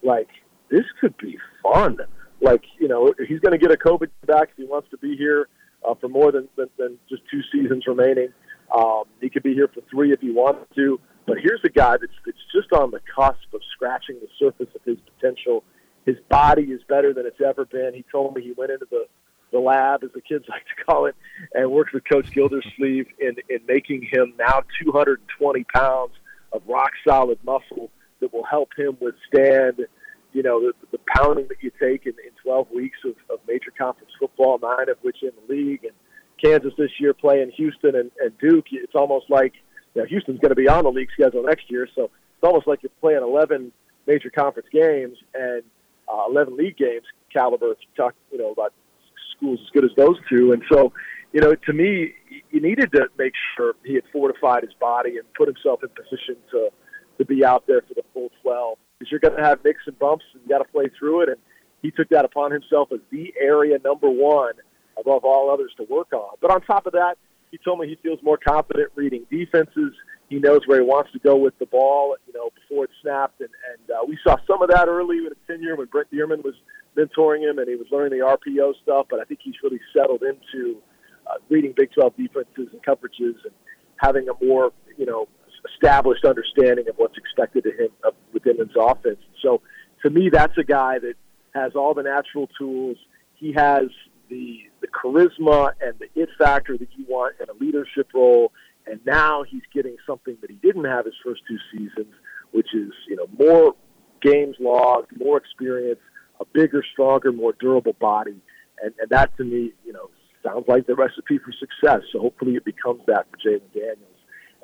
like this could be fun. Like you know, he's going to get a COVID back if he wants to be here uh, for more than, than than just two seasons remaining. Um, he could be here for three if he wants to. But here's a guy that's that's just on the cusp of scratching the surface of his potential. His body is better than it's ever been. He told me he went into the the lab, as the kids like to call it, and worked with Coach Gildersleeve in in making him now 220 pounds of rock solid muscle that will help him withstand, you know, the, the pounding that you take in, in 12 weeks of, of major conference football, nine of which in the league, and Kansas this year playing Houston and, and Duke. It's almost like you know, Houston's going to be on the league schedule next year, so it's almost like you're playing 11 major conference games and uh, 11 league games caliber. If you talk, you know, about schools as good as those two, and so you know, to me, you needed to make sure he had fortified his body and put himself in position to to be out there for the full 12. Because you're going to have nicks and bumps, and you got to play through it. And he took that upon himself as the area number one above all others to work on. But on top of that, he told me he feels more confident reading defenses. He knows where he wants to go with the ball, you know, before it's snapped. And, and uh, we saw some of that early in his tenure when Brent Dearmon was mentoring him and he was learning the RPO stuff. But I think he's really settled into uh, reading Big 12 defenses and coverages and having a more, you know, established understanding of what's expected of him of, within his offense. So to me, that's a guy that has all the natural tools. He has the the charisma and the it factor that you want in a leadership role. And now he's getting something that he didn't have his first two seasons, which is you know more games logged, more experience, a bigger, stronger, more durable body, and, and that to me, you know, sounds like the recipe for success. So hopefully it becomes that for Jalon Daniels.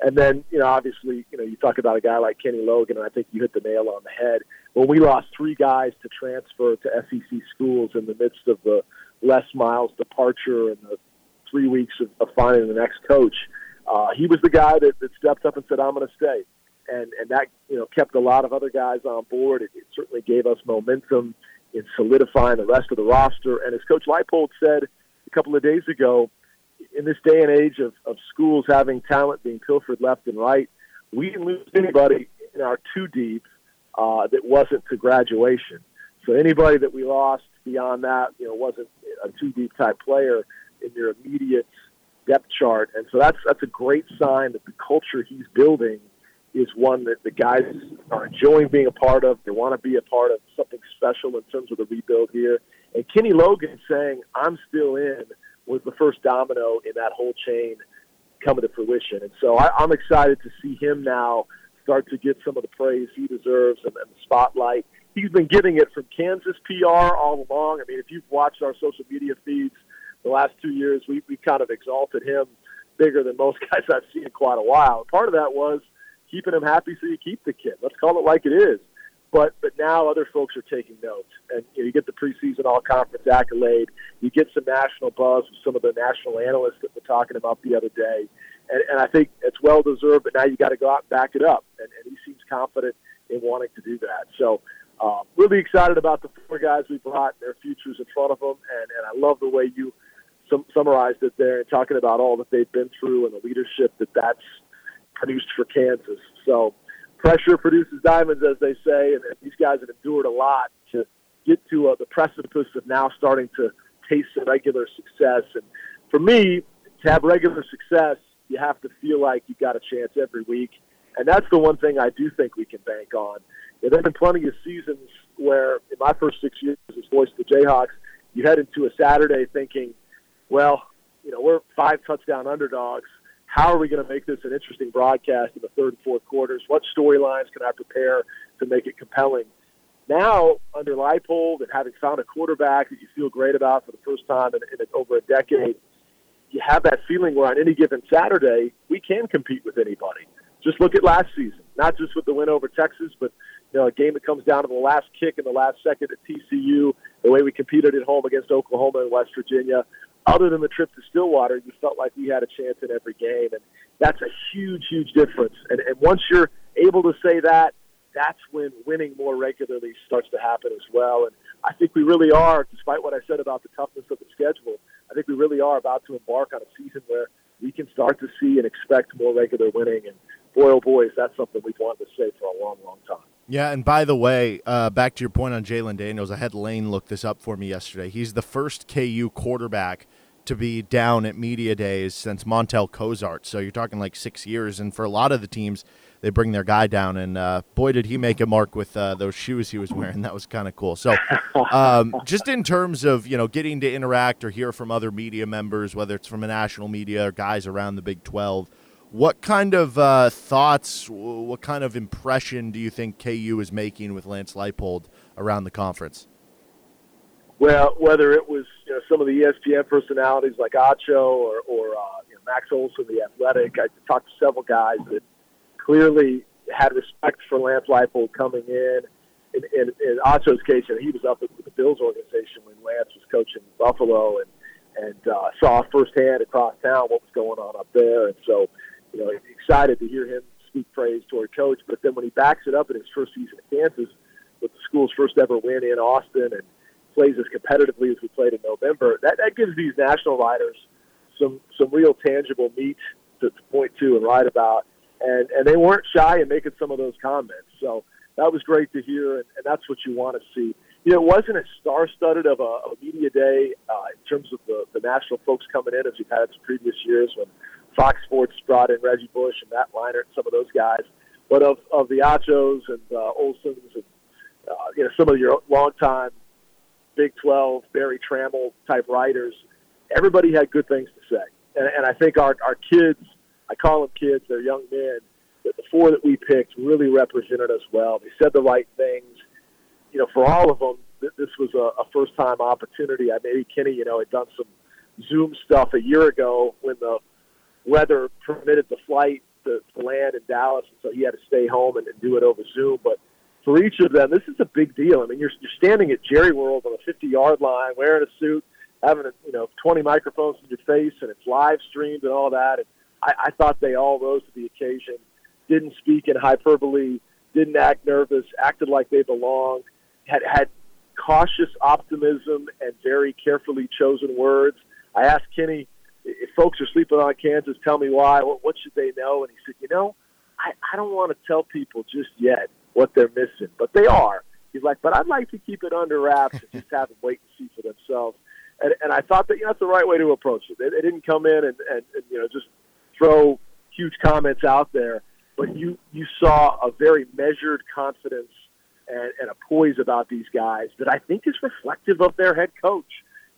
And then, you know, obviously, you know, you talk about a guy like Kenny Logan, and I think you hit the nail on the head. When we lost three guys to transfer to SEC schools in the midst of the Les Miles departure and the three weeks of, of finding the next coach, uh, he was the guy that, that stepped up and said, "I'm going to stay," and and that you know kept a lot of other guys on board. It, it certainly gave us momentum in solidifying the rest of the roster. And as Coach Leipold said a couple of days ago, in this day and age of, of schools having talent being pilfered left and right, we didn't lose anybody in our two deep uh, that wasn't to graduation. So anybody that we lost beyond that, you know, wasn't a two deep type player in your immediate depth chart. And so that's that's a great sign that the culture he's building is one that the guys are enjoying being a part of. They want to be a part of something special in terms of the rebuild here. And Kenny Logan saying, I'm still in, was the first domino in that whole chain coming to fruition. And so I, I'm excited to see him now start to get some of the praise he deserves and, and the spotlight. He's been getting it from Kansas PR all along. I mean, if you've watched our social media feeds the last two years, we, we kind of exalted him bigger than most guys I've seen in quite a while. Part of that was keeping him happy so you keep the kid. Let's call it like it is. But but now other folks are taking notes, and you, know, you get the preseason all conference accolade. You get some national buzz with some of the national analysts that we're talking about the other day, and, and I think it's well deserved. But now you got to go out and back it up, and, and he seems confident in wanting to do that. So um, really excited about the four guys we brought, their futures in front of them, and, and I love the way you sum, summarized it there and talking about all that they've been through and the leadership that that's produced for Kansas. So pressure produces diamonds, as they say, and, and these guys have endured a lot to get to uh, the precipice of now starting to taste regular success. And for me, to have regular success, you have to feel like you got a chance every week. And that's the one thing I do think we can bank on. There have been plenty of seasons where, in my first six years as voice of the Jayhawks, you head into a Saturday thinking, well, you know, we're five touchdown underdogs how are we going to make this an interesting broadcast in the third and fourth quarters? What storylines can I prepare to make it compelling? Now, under Leipold and having found a quarterback that you feel great about for the first time in, in over a decade, you have that feeling where on any given Saturday we can compete with anybody. Just look at last season, not just with the win over Texas, but you know a game that comes down to the last kick in the last second at TCU, the way we competed at home against Oklahoma and West Virginia, other than the trip to Stillwater, you felt like we had a chance in every game, and that's a huge, huge difference. And, and once you're able to say that, that's when winning more regularly starts to happen as well. And I think we really are, despite what I said about the toughness of the schedule, I think we really are about to embark on a season where we can start to see and expect more regular winning. And boy, oh boy, is that something we've wanted to say for a long, long time. Yeah, and by the way, uh, back to your point on Jalon Daniels, I had Lane look this up for me yesterday. He's the first KU quarterback to be down at media days since Montell Cozart. So you're talking like six years, and for a lot of the teams, they bring their guy down, and uh, boy, did he make a mark with uh, those shoes he was wearing. That was kind of cool. So, um, just in terms of you know getting to interact or hear from other media members, whether it's from a national media or guys around the Big Twelve, what kind of uh, thoughts, what kind of impression do you think KU is making with Lance Leipold around the conference? Well, whether it was you know, some of the ESPN personalities like Acho or, or uh, you know, Max Olson, the Athletic, I talked to several guys that clearly had respect for Lance Leipold coming in. In, in, in Acho's case, you know, he was up with the Bills organization when Lance was coaching Buffalo, and and uh, saw firsthand across town what was going on up there. And so, you know, excited to hear him speak praise toward coach. But then when he backs it up in his first season at Kansas with the school's first ever win in Austin and plays as competitively as we played in November, that, that gives these national writers some some real tangible meat to, to point to and write about. And and they weren't shy in making some of those comments. So that was great to hear, and, and that's what you want to see. You know, it wasn't as star-studded of a, a media day uh, in terms of the, the national folks coming in as we've had in previous years when Fox Sports brought in Reggie Bush and Matt Leinart and some of those guys. But of, of the Achos and uh, Olsons and uh, you know some of your longtime Big 12 Berry Tramel type writers, everybody had good things to say. And, and I think our, our kids, I call them kids, they're young men, that the four that we picked really represented us well. They said the right things. You know, for all of them, this was a, a first time opportunity. I maybe Kenny, you know, had done some Zoom stuff a year ago when the weather permitted the flight to, to land in Dallas, and so he had to stay home and, and do it over Zoom. But for each of them, this is a big deal. I mean, you're, you're standing at Jerry World on a 50 yard line, wearing a suit, having a, you know 20 microphones in your face, and it's live streamed and all that. And I, I thought they all rose to the occasion. Didn't speak in hyperbole. Didn't act nervous. Acted like they belonged. Had had cautious optimism and very carefully chosen words. I asked Kenny if folks are sleeping on Kansas, tell me why. What, what should they know? And he said, you know, I, I don't want to tell people just yet what they're missing, but they are. He's like, but I'd like to keep it under wraps and just have them wait and see for themselves. And, and I thought that you know, that's the right way to approach it. They, they didn't come in and, and, and you know just throw huge comments out there, but you you saw a very measured confidence and, and a poise about these guys that I think is reflective of their head coach.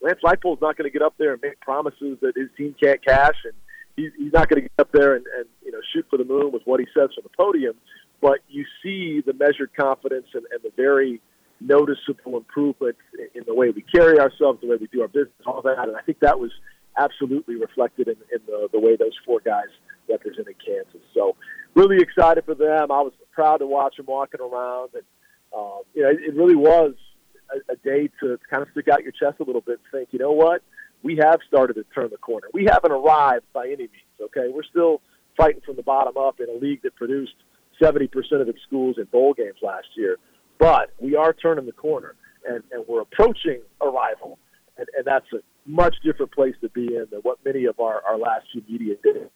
Lance Leipold's not going to get up there and make promises that his team can't cash, and he's, he's not going to get up there and, and you know shoot for the moon with what he says from the podium. But you see the measured confidence and, and the very noticeable improvement in the way we carry ourselves, the way we do our business, all that. And I think that was absolutely reflected in, in the, the way those four guys represented Kansas. So really excited for them. I was proud to watch them walking around, and um, you know, it, it really was a, a day to kind of stick out your chest a little bit and think, you know what, we have started to turn the corner. We haven't arrived by any means. Okay, we're still fighting from the bottom up in a league that produced 70% of its schools in bowl games last year. But we are turning the corner, and, and we're approaching arrival, and, and that's a much different place to be in than what many of our, our last few media did.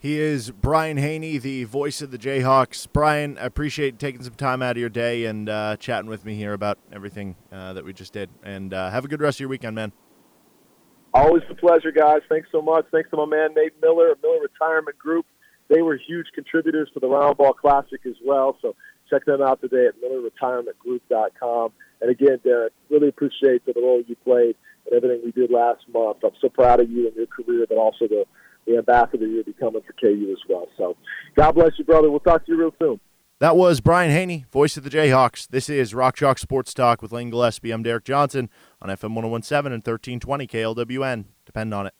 He is Brian Hanni, the voice of the Jayhawks. Brian, I appreciate taking some time out of your day and uh, chatting with me here about everything uh, that we just did. And uh, have a good rest of your weekend, man. Always a pleasure, guys. Thanks so much. Thanks to my man Nate Miller, of Miller Retirement Group. They were huge contributors to the Roundball Classic as well. So check them out today at MillerRetirementGroup.com. And again, Derek, really appreciate the role you played and everything we did last month. I'm so proud of you and your career, but also the the ambassador you're becoming for KU as well. So God bless you, brother. We'll talk to you real soon. That was Brian Hanni, voice of the Jayhawks. This is Rock Chalk Sports Talk with Lane Gillespie. I'm Derek Johnson on FM 1017 and 1320 KLWN. Depend on it.